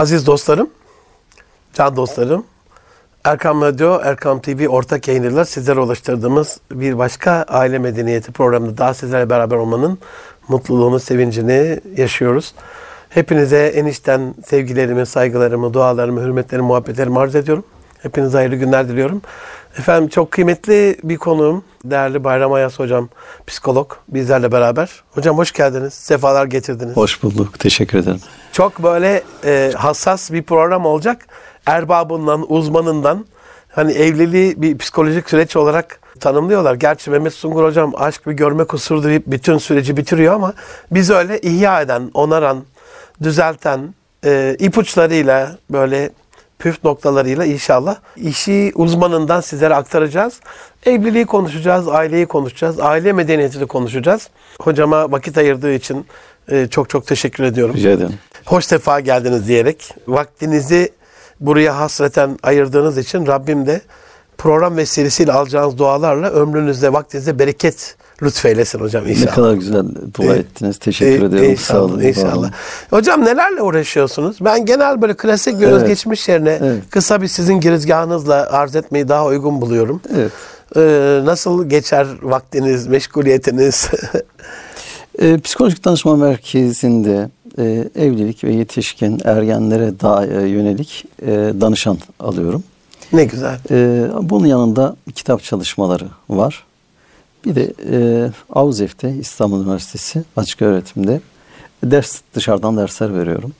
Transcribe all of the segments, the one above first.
Aziz dostlarım, can dostlarım, Erkam Radyo, Erkam TV ortak yayınıyla sizlere ulaştırdığımız bir başka aile medeniyeti programında daha sizlerle beraber olmanın mutluluğunu, sevincini yaşıyoruz. Hepinize en içten sevgilerimi, saygılarımı, dualarımı, hürmetlerimi, muhabbetlerimi arz ediyorum. Hepinize hayırlı günler diliyorum. Efendim çok kıymetli bir konuğum, değerli Bayram Ayas hocam, psikolog bizlerle beraber. Hocam hoş geldiniz, sefalar getirdiniz. Hoş bulduk, teşekkür ederim. Çok böyle e, hassas bir program olacak. Erbabından, uzmanından hani evliliği bir psikolojik süreç olarak tanımlıyorlar. Gerçi Mehmet Sungur hocam aşk bir görme kusurudur deyip bütün süreci bitiriyor ama biz öyle ihya eden, onaran, düzelten e, ipuçlarıyla böyle püf noktalarıyla inşallah işi uzmanından sizlere aktaracağız. Evliliği konuşacağız, aileyi konuşacağız, aile medeniyetini konuşacağız. Hocama vakit ayırdığı için e, çok çok teşekkür ediyorum. Rica ederim. Hoş sefa geldiniz diyerek vaktinizi buraya hasreten ayırdığınız için Rabbim de program vesilesiyle alacağınız dualarla ömrünüzde, vaktinizde bereket lütfeylesin hocam inşallah. Ne kadar güzel dua Ee, ettiniz. Teşekkür Ee, ederim. İnşallah, Sağ olun. inşallah. Hocam nelerle uğraşıyorsunuz? Ben genel böyle klasik bir Evet. özgeçmiş yerine Evet. kısa bir sizin girizgahınızla arz etmeyi daha uygun buluyorum. Evet. Ee, nasıl geçer vaktiniz, meşguliyetiniz? Ee, Psikolojik Danışma Merkezi'nde e, evlilik ve yetişkin ergenlere daha e, yönelik e, danışan alıyorum. ne güzel. E, bunun yanında kitap çalışmaları var. Bir de e, Avzef'te İstanbul Üniversitesi açık öğretimde ders dışarıdan dersler veriyorum.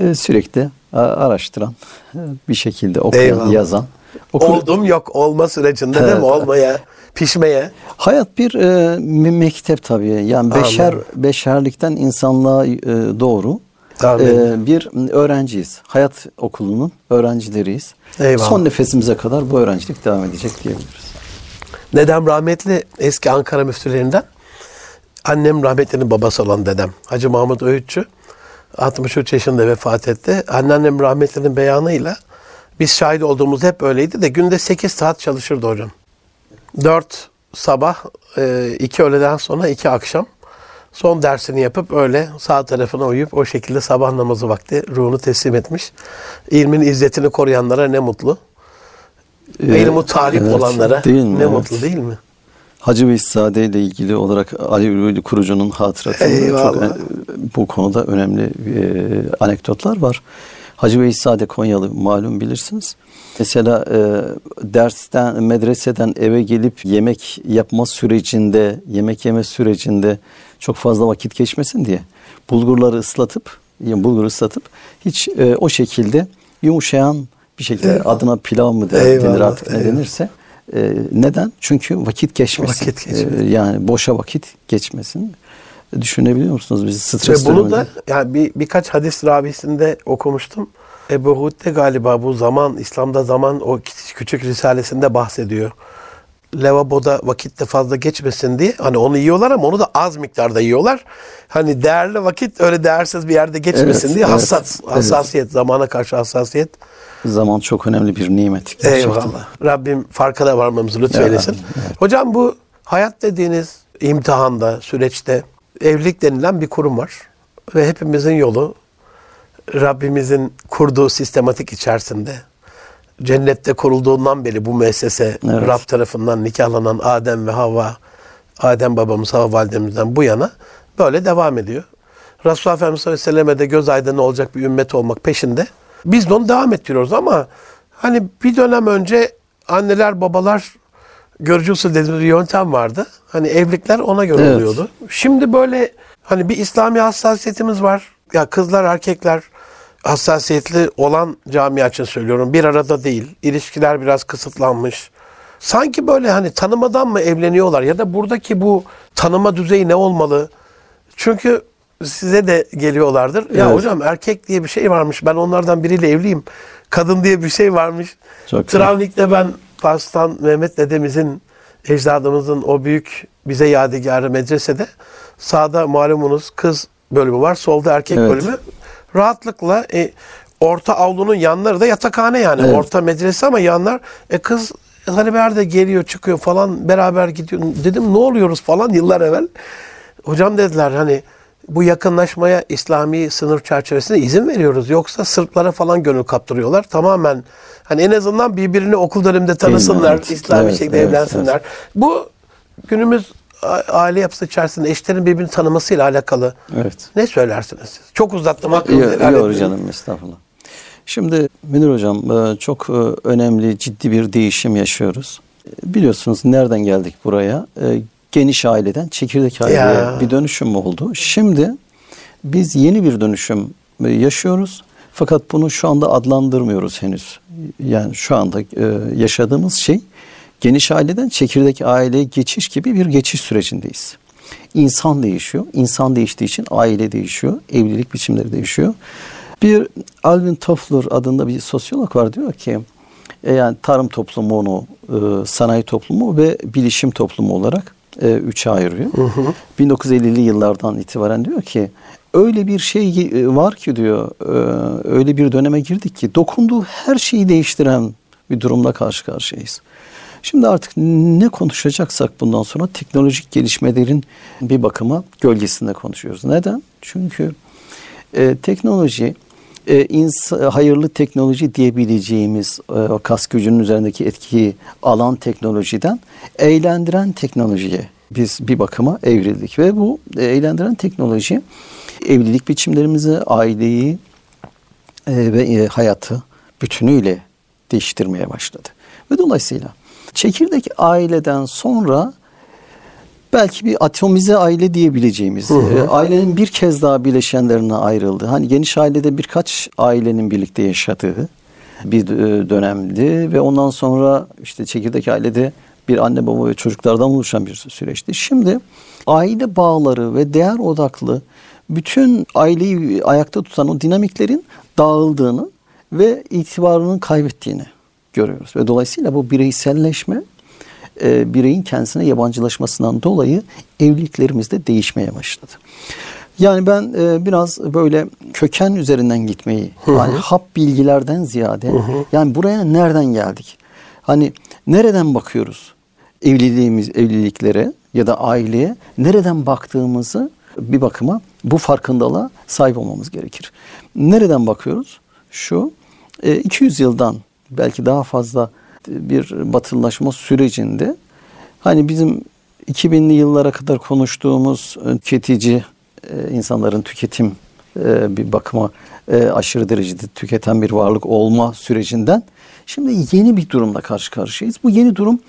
E, sürekli araştıran, e, bir şekilde okuyan, Eyvallah. yazan. Okul- Oldum yok olma sürecinde değil mi? Evet. Olmaya, pişmeye. Hayat bir e, me- mektep tabii. Yani beşer Amin. beşerlikten insanlığa e, doğru e, bir öğrenciyiz. Hayat okulunun öğrencileriyiz. Eyvallah. Son nefesimize kadar bu öğrencilik devam edecek diyebiliriz. Dedem rahmetli eski Ankara müftülerinden. Annem rahmetlinin babası olan dedem. Hacı Mahmut Öğütçü. 63 yaşında vefat etti. Anneannem rahmetlinin beyanıyla biz şahit olduğumuz hep öyleydi de günde 8 saat çalışırdı hocam. 4 sabah, 2 öğleden sonra 2 akşam. Son dersini yapıp öyle sağ tarafına uyup o şekilde sabah namazı vakti ruhunu teslim etmiş. İlmin izzetini koruyanlara ne mutlu. Ee, İlmu talip evet, olanlara değil mi? ne Evet. mutlu değil mi? Hacı Veysade ile ilgili olarak Ali Ülvi Kurucu'nun hatıratında çok bu konuda önemli e, anekdotlar var. Hacı Veysade Konyalı malum bilirsiniz. Mesela e, dersten, medreseden eve gelip yemek yapma sürecinde, yemek yeme sürecinde çok fazla vakit geçmesin diye bulgurları ıslatıp, yani bulguru ıslatıp hiç e, o şekilde yumuşayan bir şekilde Eyvallah. adına pilav mı de- Eyvallah, denir artık ne eyvallah. denirse. E, neden? Çünkü vakit geçmesin. Vakit geçmesin. E, yani boşa vakit geçmesin. E, düşünebiliyor musunuz? Biz Ve stres bunu da döneminde- yani bir, birkaç hadis ravisinde okumuştum. Ebu Hud de galiba bu zaman, İslam'da zaman o küçük- risalesinde bahsediyor. Lavaboda vakitte fazla geçmesin diye. Hani onu yiyorlar ama onu da az miktarda yiyorlar. Hani değerli vakit öyle değersiz bir yerde geçmesin Evet, diye evet, hassas, evet. hassasiyet, zamana karşı hassasiyet. Zaman çok önemli bir nimet. gerçekten. Eyvallah. Rabbim farkına varmamızı lütfeylesin. Ya, evet. Hocam bu hayat dediğiniz imtihanda, süreçte evlilik denilen bir kurum var. Ve hepimizin yolu Rabbimizin kurduğu sistematik içerisinde cennette kurulduğundan beri bu müessese Evet. Rab tarafından nikahlanan Adem ve Havva, Adem babamız Havva validemizden bu yana böyle devam ediyor. Resulullah Efendimiz sallallahu aleyhi ve selleme de göz aydını olacak bir ümmet olmak peşinde. Biz de onu devam ettiriyoruz ama hani bir dönem önce anneler babalar görücü usul dediğimiz bir yöntem vardı. Hani evlilikler ona göre Evet. oluyordu. Şimdi böyle hani bir İslami hassasiyetimiz var. Ya kızlar erkekler hassasiyetli olan camia için söylüyorum. Bir arada değil. İlişkiler biraz kısıtlanmış. Sanki böyle hani tanımadan mı evleniyorlar ya da buradaki bu tanıma düzeyi ne olmalı? Çünkü size de geliyorlardır. Ya Evet. hocam erkek diye bir şey varmış. Ben onlardan biriyle evliyim. Kadın diye bir şey varmış. Çok. Travnik'te ben Parslan Mehmet dedemizin ecdadımızın o büyük bize yadigarı medresede sağda malumunuz kız bölümü var. Solda erkek Evet. bölümü. Rahatlıkla e, orta avlunun yanları da yatakhane yani. Evet. Orta medrese ama yanlar e, kız talebeler de geliyor çıkıyor falan beraber gidiyor. Dedim ne oluyoruz falan yıllar evvel. Hocam dediler hani bu yakınlaşmaya İslami sınır çerçevesinde izin veriyoruz. Yoksa Sırplara falan gönül kaptırıyorlar. Tamamen hani en azından birbirini okul döneminde tanısınlar, Evet, İslami evet, şekilde evet, evlensinler. Bu günümüz aile yapısı içerisinde eşlerin birbirini tanımasıyla alakalı Evet. ne söylersiniz siz? Çok uzattım hakkınızı helal yok canım estağfurullah. Şimdi Münir Hocam e, çok e, önemli ciddi bir değişim yaşıyoruz. E, Biliyorsunuz nereden geldik buraya? Geniş aileden çekirdek aileye Ya. bir dönüşüm oldu. Şimdi biz yeni bir dönüşüm e, yaşıyoruz. Fakat bunu şu anda adlandırmıyoruz henüz. Yani şu anda e, yaşadığımız şey geniş aileden çekirdek aileye geçiş gibi bir geçiş sürecindeyiz. İnsan değişiyor. İnsan değiştiği için aile değişiyor. Evlilik biçimleri değişiyor. Bir Alvin Toffler adında bir sosyolog var diyor ki e, yani tarım toplumunu, e, sanayi toplumu ve bilişim toplumu olarak e, üçe ayırıyor. 1950'li yıllardan itibaren diyor ki öyle bir şey e, var ki diyor e, öyle bir döneme girdik ki dokunduğu her şeyi değiştiren bir durumla karşı karşıyayız. Şimdi artık ne konuşacaksak bundan sonra teknolojik gelişmelerin bir bakıma gölgesinde konuşuyoruz. Neden? Çünkü e, teknoloji e, ins- hayırlı teknoloji diyebileceğimiz e, o kas gücünün üzerindeki etkiyi alan teknolojiden eğlendiren teknolojiye biz bir bakıma evrildik ve bu eğlendiren teknoloji evlilik biçimlerimizi, aileyi e, ve e, hayatı bütünüyle değiştirmeye başladı. Ve dolayısıyla çekirdek aileden sonra belki bir atomize aile diyebileceğimiz e, ailenin bir kez daha bileşenlerine ayrıldı. Hani geniş ailede birkaç ailenin birlikte yaşadığı bir e, dönemdi ve ondan sonra işte çekirdek ailede bir anne baba ve çocuklardan oluşan bir süreçti. Şimdi aile bağları ve değer odaklı bütün aileyi ayakta tutan o dinamiklerin dağıldığını ve itibarının kaybettiğini görüyoruz. Ve dolayısıyla bu bireyselleşme e, bireyin kendisine yabancılaşmasından dolayı evliliklerimizde değişmeye başladı. Yani ben e, biraz böyle köken üzerinden gitmeyi, yani hap bilgilerden ziyade, yani buraya nereden geldik? Hani nereden bakıyoruz evliliğimiz, evliliklere ya da aileye, nereden baktığımızı bir bakıma bu farkındalığa sahip olmamız gerekir. Nereden bakıyoruz? Şu, e, 200 yıldan belki daha fazla bir batılılaşma sürecinde hani bizim 2000'li yıllara kadar konuştuğumuz e, tüketici e, insanların tüketim e, bir bakıma aşırı derecede tüketen bir varlık olma sürecinden şimdi yeni bir durumla karşı karşıyayız. Bu yeni durum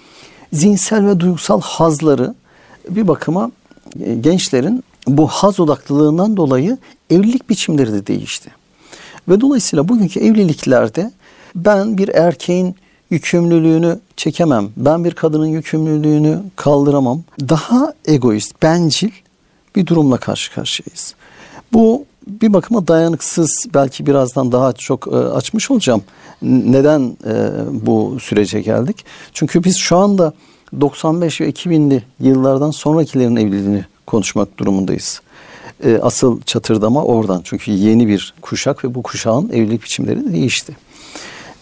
zihinsel ve duygusal hazları bir bakıma gençlerin bu haz odaklılığından dolayı evlilik biçimleri de değişti. Ve dolayısıyla bugünkü evliliklerde ben bir erkeğin yükümlülüğünü çekemem. Ben bir kadının yükümlülüğünü kaldıramam. Daha egoist, bencil bir durumla karşı karşıyayız. Bu bir bakıma dayanıksız belki birazdan daha çok e, açmış olacağım. Neden e, bu sürece geldik? Çünkü biz şu anda 95 ve 2000'li yıllardan sonrakilerin evliliğini konuşmak durumundayız. E, asıl çatırdama oradan. Çünkü yeni bir kuşak ve bu kuşağın evlilik biçimleri de değişti.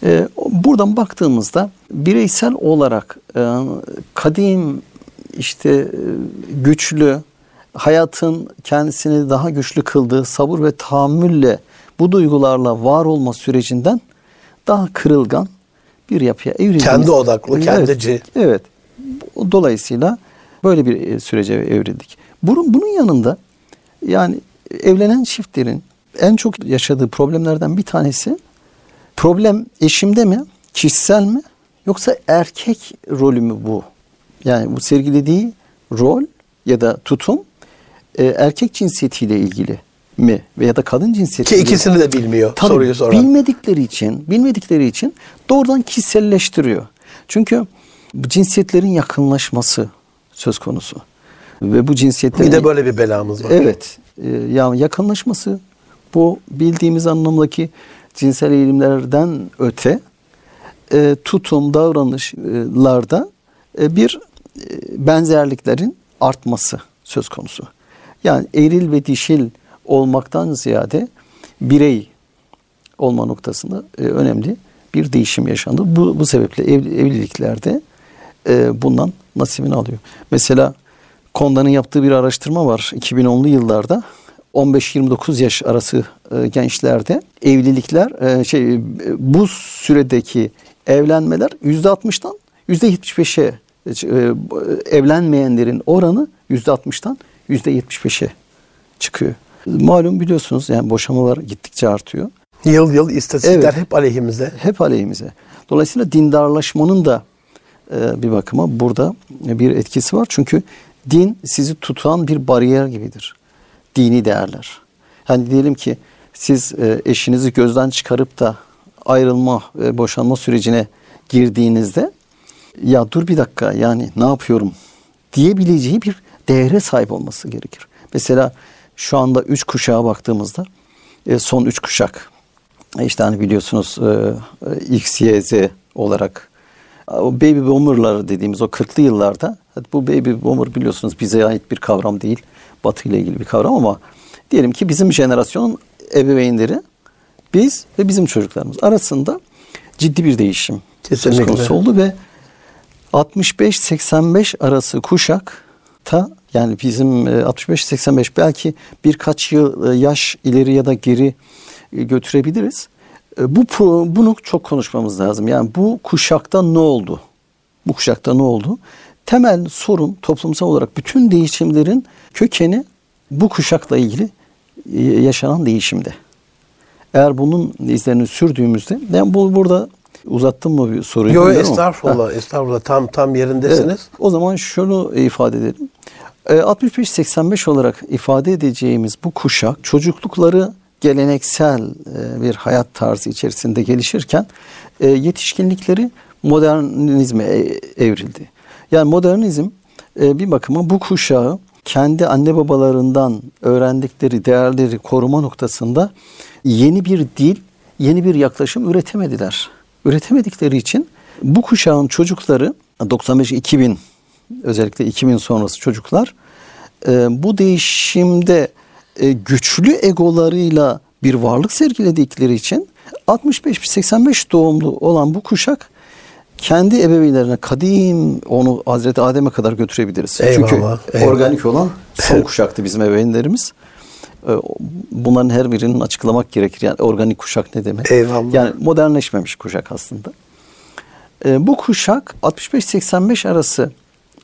E, buradan baktığımızda bireysel olarak e, kadim işte e, güçlü hayatın kendisini daha güçlü kıldığı sabır ve tahammülle bu duygularla var olma sürecinden daha kırılgan bir yapıya evrildiğimiz. Kendi odaklı, Evet, kendici. Evet. Dolayısıyla böyle bir e, sürece evrildik. Bunun, bunun yanında yani evlenen çiftlerin en çok yaşadığı problemlerden bir tanesi problem eşimde mi, kişisel mi yoksa erkek rolü mü bu? Yani bu sergilediği rol ya da tutum e, erkek cinsiyetiyle ilgili mi veya da kadın Ki cinsiyetiyle ikisini de bilmiyor Tabii, soruyu soran. Bilmedikleri için, bilmedikleri için doğrudan kişiselleştiriyor. Çünkü bu cinsiyetlerin yakınlaşması söz konusu. Ve bu cinsiyetlerin Bir de böyle bir belamız var. Evet. E, yani yakınlaşması bu bildiğimiz anlamdaki cinsel eğilimlerden öte e, tutum, davranışlarda e, bir e, benzerliklerin artması söz konusu. Yani eril ve dişil olmaktan ziyade birey olma noktasında e, önemli bir değişim yaşandı. Bu, bu sebeple ev, evliliklerde e, bundan nasibini alıyor. Mesela Konda'nın yaptığı bir araştırma var 2010'lu yıllarda. 15-29 yaş arası e, gençlerde evlilikler e, şey e, bu süredeki evlenmeler %60'dan %75'e e, evlenmeyenlerin oranı %60'dan %75'e çıkıyor. Malum biliyorsunuz yani boşamalar gittikçe artıyor. Yıl yıl istatistikler Evet. hep aleyhimize. Hep aleyhimize. Dolayısıyla dindarlaşmanın da bir bakıma burada bir etkisi var. Çünkü din sizi tutan bir bariyer gibidir. Dini değerler. Hani diyelim ki siz e, eşinizi gözden çıkarıp da ayrılma, e, boşanma sürecine girdiğinizde ya dur bir dakika yani ne yapıyorum diyebileceği bir değere sahip olması gerekir. Mesela şu anda üç kuşağa baktığımızda e, son üç kuşak e, işte hani biliyorsunuz X, Y, Z olarak o baby boomerlar dediğimiz o 40'lı yıllarda bu baby boomer biliyorsunuz bize ait bir kavram değil. Batı ile ilgili bir kavram ama diyelim ki bizim jenerasyonun ebeveynleri biz ve bizim çocuklarımız arasında ciddi bir değişim söz Kesinlikle. konusu oldu ve 65-85 arası kuşakta yani bizim e, 65-85 belki birkaç yıl e, yaş ileri ya da geri e, götürebiliriz. E, Bu bunu çok konuşmamız lazım. Yani bu kuşakta ne oldu? Bu kuşakta ne oldu? Temel sorun toplumsal olarak bütün değişimlerin kökeni bu kuşakla ilgili e, yaşanan değişimde. Eğer bunun izlerini sürdüğümüzde, ben bu burada uzattım mı bir soruyu? Yok ama- Ha. estağfurullah, estağfurullah. Tam tam yerindesiniz. Evet, o zaman şunu ifade edelim. E, 65-85 olarak ifade edeceğimiz bu kuşak çocuklukları geleneksel e, bir hayat tarzı içerisinde gelişirken e, yetişkinlikleri modernizme e, evrildi. Yani modernizm e, bir bakıma bu kuşağı kendi anne babalarından öğrendikleri değerleri koruma noktasında yeni bir dil, yeni bir yaklaşım üretemediler. Üretemedikleri için bu kuşağın çocukları 95-2000 özellikle 2000 sonrası çocuklar e, bu değişimde e, güçlü egolarıyla bir varlık sergiledikleri için 65-85 doğumlu olan bu kuşak kendi ebeveynlerine kadim onu Hazreti Adem'e kadar götürebiliriz. Eyvallah, Çünkü eyvallah. organik olan son kuşaktı bizim ebeveynlerimiz. E, Bunların her birinin açıklamak gerekir. Yani organik kuşak ne demek? Eyvallah. Yani modernleşmemiş kuşak aslında. E, bu kuşak 65-85 arası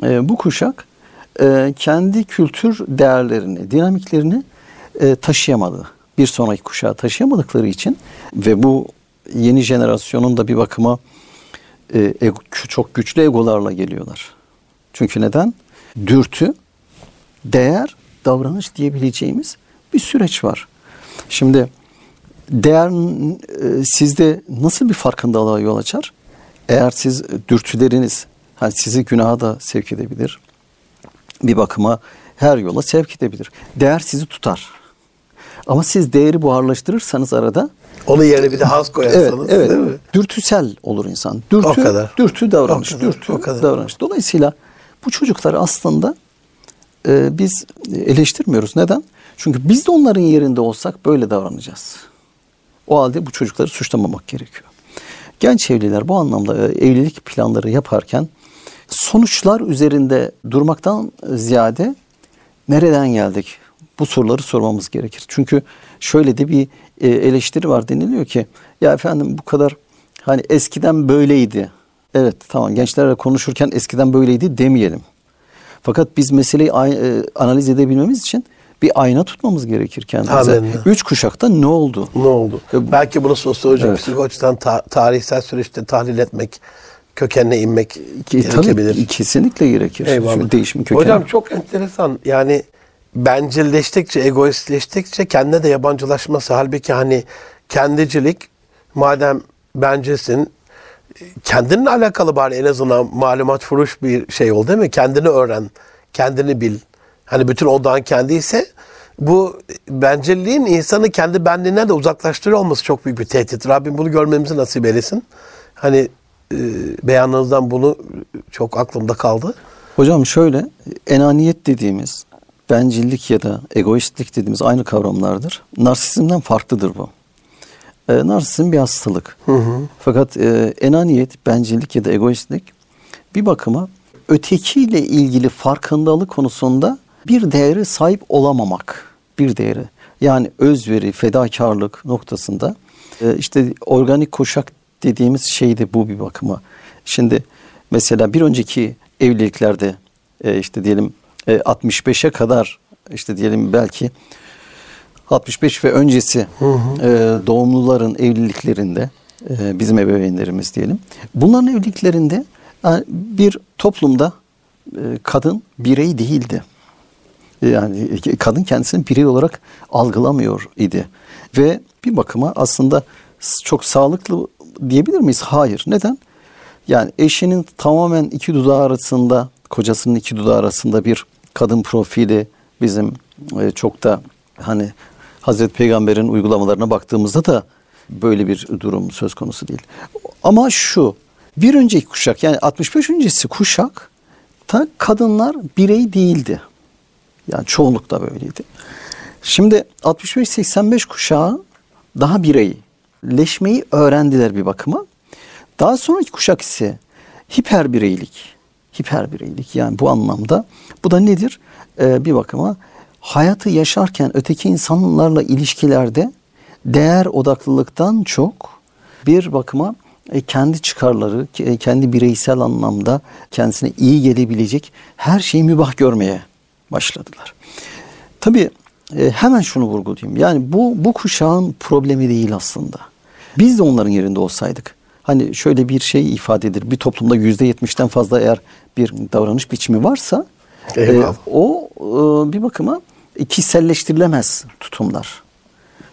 e, bu kuşak e, kendi kültür değerlerini, dinamiklerini e, taşıyamadı. Bir sonraki kuşağa taşıyamadıkları için ve bu yeni jenerasyonun da bir bakıma e, ego- çok güçlü egolarla geliyorlar. Çünkü neden? Dürtü, değer, davranış diyebileceğimiz bir süreç var. Şimdi değer e, sizde nasıl bir farkındalığa yol açar? Eğer siz dürtüleriniz hani sizi günaha da sevk edebilir. Bir bakıma her yola sevk edebilir. Değer sizi tutar. Ama siz değeri buharlaştırırsanız arada Onun yerine bir de haz evet, koyarsanız evet. değil mi? Dürtüsel olur insan. Dürtü, O kadar. dürtü davranış, O kadar, dürtü o kadar. davranış. Dolayısıyla bu çocukları aslında e, biz eleştirmiyoruz. Neden? Çünkü biz de onların yerinde olsak böyle davranacağız. O halde bu çocukları suçlamamak gerekiyor. Genç evliler bu anlamda e, evlilik planları yaparken sonuçlar üzerinde durmaktan ziyade nereden geldik? Bu soruları sormamız gerekir. Çünkü şöyle de bir e, eleştiri var deniliyor ki ya efendim bu kadar hani eskiden böyleydi. Evet tamam gençlerle konuşurken eskiden böyleydi demeyelim. Fakat biz meseleyi e, analiz edebilmemiz için bir ayna tutmamız gerekir kendimize. Üç kuşakta ne oldu? Ne oldu? E, Belki bunu sosyolojik, Evet. psikolojiden ta- tarihsel süreçte tahlil etmek, kökenine inmek Ki, gerekebilir. tabii kesinlikle gerekir. Eyvallah. Şu değişimin kökeni. Hocam çok enteresan. Yani bencilleştikçe, egoistleştikçe kendine de yabancılaşması. Halbuki hani kendicilik madem bencesin kendinle alakalı bari en azından malumat furuş bir şey ol değil mi? Kendini öğren, kendini bil. Hani bütün odağın kendi ise bu bencilliğin insanı kendi benliğinden de uzaklaştırıyor olması çok büyük bir tehdit. Rabbim bunu görmemizi nasip eylesin. Hani e, beyanınızdan bunu çok aklımda kaldı. Hocam şöyle enaniyet dediğimiz bencillik ya da egoistlik dediğimiz aynı kavramlardır. Narsizmden farklıdır bu. E, narsizm bir hastalık. Fakat e, enaniyet, bencillik ya da egoistlik bir bakıma ötekiyle ilgili farkındalık konusunda bir değere sahip olamamak. Bir değeri. Yani özveri, fedakarlık noktasında e, işte organik kuşak dediğimiz şey de bu bir bakıma. Şimdi mesela bir önceki evliliklerde e, işte diyelim e, 65'e kadar işte diyelim belki 65 ve öncesi e, doğumluların evliliklerinde e, bizim ebeveynlerimiz diyelim. Bunların evliliklerinde yani bir toplumda e, kadın birey değildi. Yani kadın kendisini birey olarak algılamıyor idi. Ve bir bakıma aslında çok sağlıklı diyebilir miyiz? Hayır. Neden? Yani eşinin tamamen iki dudağı arasında, kocasının iki dudağı arasında bir kadın profili bizim e, çok da hani Hazreti Peygamber'in uygulamalarına baktığımızda da böyle bir durum söz konusu değil. Ama şu bir önceki kuşak yani 65 öncesi kuşak ta kadınlar birey değildi. Yani çoğunlukla böyleydi. Şimdi 65-85 kuşağı daha bireyleşmeyi öğrendiler bir bakıma. Daha sonraki kuşak ise hiper bireylik. Hiper bireylik yani bu anlamda. Bu da nedir? Ee, bir bakıma hayatı yaşarken öteki insanlarla ilişkilerde değer odaklılıktan çok bir bakıma e, kendi çıkarları, e, kendi bireysel anlamda kendisine iyi gelebilecek her şeyi mübah görmeye başladılar. Tabii e, hemen şunu vurgulayayım. Yani bu bu kuşağın problemi değil aslında. Biz de onların yerinde olsaydık. Hani şöyle bir şey ifade edilir. Bir toplumda yüzde yetmişten fazla eğer bir davranış biçimi varsa e, o e, bir bakıma kişiselleştirilemez tutumlar.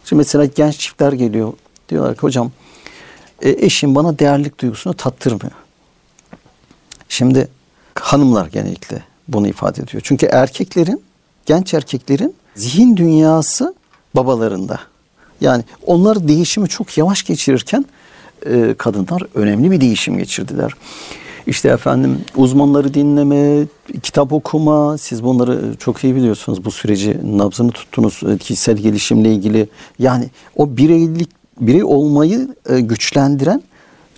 Şimdi mesela genç çiftler geliyor. Diyorlar ki hocam e, eşim bana değerlik duygusunu tattırmıyor. Şimdi hanımlar genellikle bunu ifade ediyor. Çünkü erkeklerin, genç erkeklerin zihin dünyası babalarında. Yani onlar değişimi çok yavaş geçirirken e, kadınlar önemli bir değişim geçirdiler. İşte efendim uzmanları dinleme, kitap okuma, siz bunları çok iyi biliyorsunuz. Bu süreci nabzını tuttunuz e, kişisel gelişimle ilgili. Yani o bireylik, birey olmayı e, güçlendiren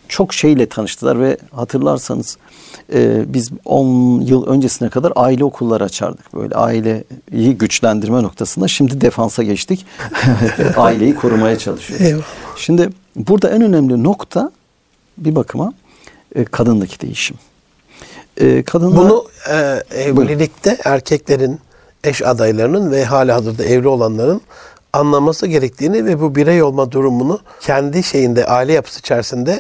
çok şeyle tanıştılar ve hatırlarsanız e, biz 10 yıl öncesine kadar aile okulları açardık. Böyle aileyi güçlendirme noktasında. Şimdi defansa geçtik. Aileyi korumaya çalışıyoruz. Eyvallah. Şimdi burada en önemli nokta bir bakıma e, kadındaki değişim. E, kadınlar, Bunu e, evlilikte erkeklerin, eş adaylarının ve hala hazırda evli olanların anlaması gerektiğini ve bu birey olma durumunu kendi şeyinde, aile yapısı içerisinde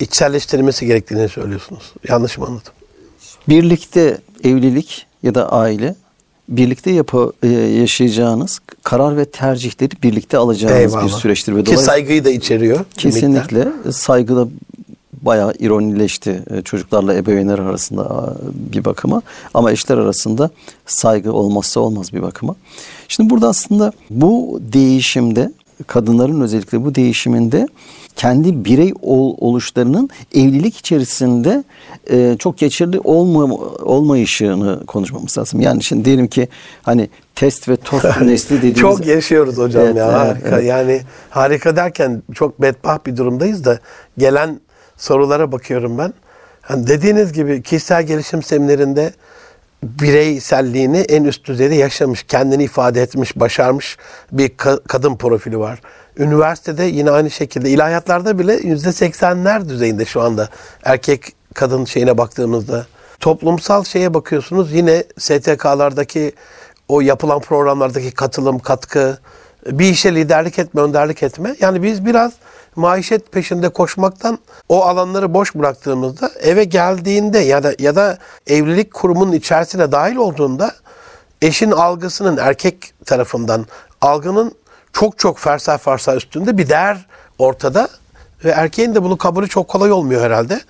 içselleştirmesi gerektiğini söylüyorsunuz. Yanlış mı anladım? birlikte evlilik ya da aile birlikte yapı, e, yaşayacağınız karar ve tercihleri birlikte alacağınız Eyvallah. bir süreçtir. Ve Ki dolayısıyla- saygıyı da içeriyor. bir miktar. Kesinlikle saygı da bayağı ironileşti e, çocuklarla ebeveynler arasında bir bakıma ama eşler arasında saygı olmazsa olmaz bir bakıma. Şimdi burada aslında bu değişimde kadınların özellikle bu değişiminde kendi birey ol, oluşlarının evlilik içerisinde e, çok geçerli olma, olmayışını konuşmamız lazım. Yani şimdi diyelim ki hani test ve tost nesli dediğimiz Çok yaşıyoruz hocam Evet, ya. harika. evet. Yani harika derken çok bedbaht bir durumdayız da gelen sorulara bakıyorum ben. Hani dediğiniz gibi kişisel gelişim seminerinde bireyselliğini en üst düzeyde yaşamış, kendini ifade etmiş, başarmış bir ka- kadın profili var. Üniversitede yine aynı şekilde ilahiyatlarda bile yüzde seksenler düzeyinde şu anda erkek kadın şeyine baktığımızda. Toplumsal şeye bakıyorsunuz yine STK'lardaki o yapılan programlardaki katılım, katkı, bir işe liderlik etme, önderlik etme. Yani biz biraz maişet peşinde koşmaktan o alanları boş bıraktığımızda eve geldiğinde ya da ya da evlilik kurumunun içerisine dahil olduğunda eşin algısının erkek tarafından algının çok çok fersah fersah üstünde bir değer ortada ve erkeğin de bunu kabulü çok kolay olmuyor herhalde.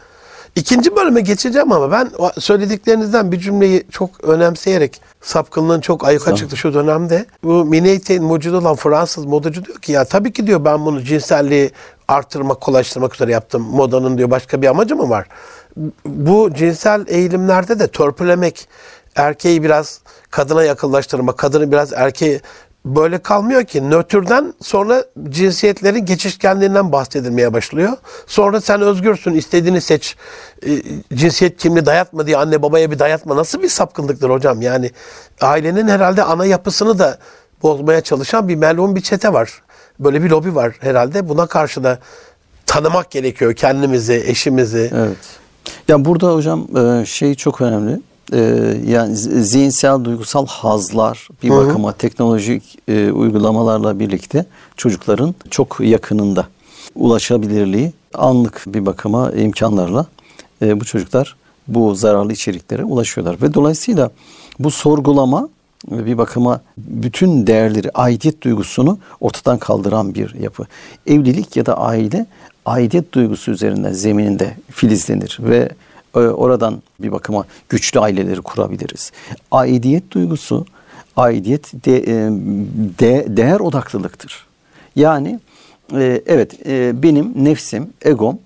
İkinci bölüme geçeceğim ama ben söylediklerinizden bir cümleyi çok önemseyerek sapkınlığın çok ayıka Tamam. çıktı şu dönemde. Bu Mineyte'in mucidi olan Fransız modacı diyor ki ya tabii ki diyor ben bunu cinselliği arttırmak, kolaylaştırmak üzere yaptım. Modanın diyor başka bir amacı mı var? Bu cinsel eğilimlerde de törpülemek, erkeği biraz kadına yakınlaştırmak, kadını biraz erkeğe böyle kalmıyor ki nötrden sonra cinsiyetlerin geçişkenliğinden bahsedilmeye başlıyor. Sonra sen özgürsün istediğini seç e, cinsiyet kimliği dayatma diye anne babaya bir dayatma nasıl bir sapkınlıktır hocam yani ailenin herhalde ana yapısını da bozmaya çalışan bir melun bir çete var. Böyle bir lobi var herhalde. Buna karşı da tanımak gerekiyor kendimizi, eşimizi. Evet. Ya burada hocam e, şey çok önemli. E, yani zihinsel, duygusal hazlar bir bakıma teknolojik e, uygulamalarla birlikte çocukların çok yakınında ulaşabilirliği anlık bir bakıma imkanlarla e, bu çocuklar bu zararlı içeriklere ulaşıyorlar ve dolayısıyla bu sorgulama e, bir bakıma bütün değerleri, aidiyet duygusunu ortadan kaldıran bir yapı. Evlilik ya da aile aidiyet duygusu üzerinden zemininde filizlenir ve oradan bir bakıma güçlü aileleri kurabiliriz. Aidiyet duygusu, aidiyet de, e, de- değer odaklılıktır. Yani e, evet e, benim nefsim, egom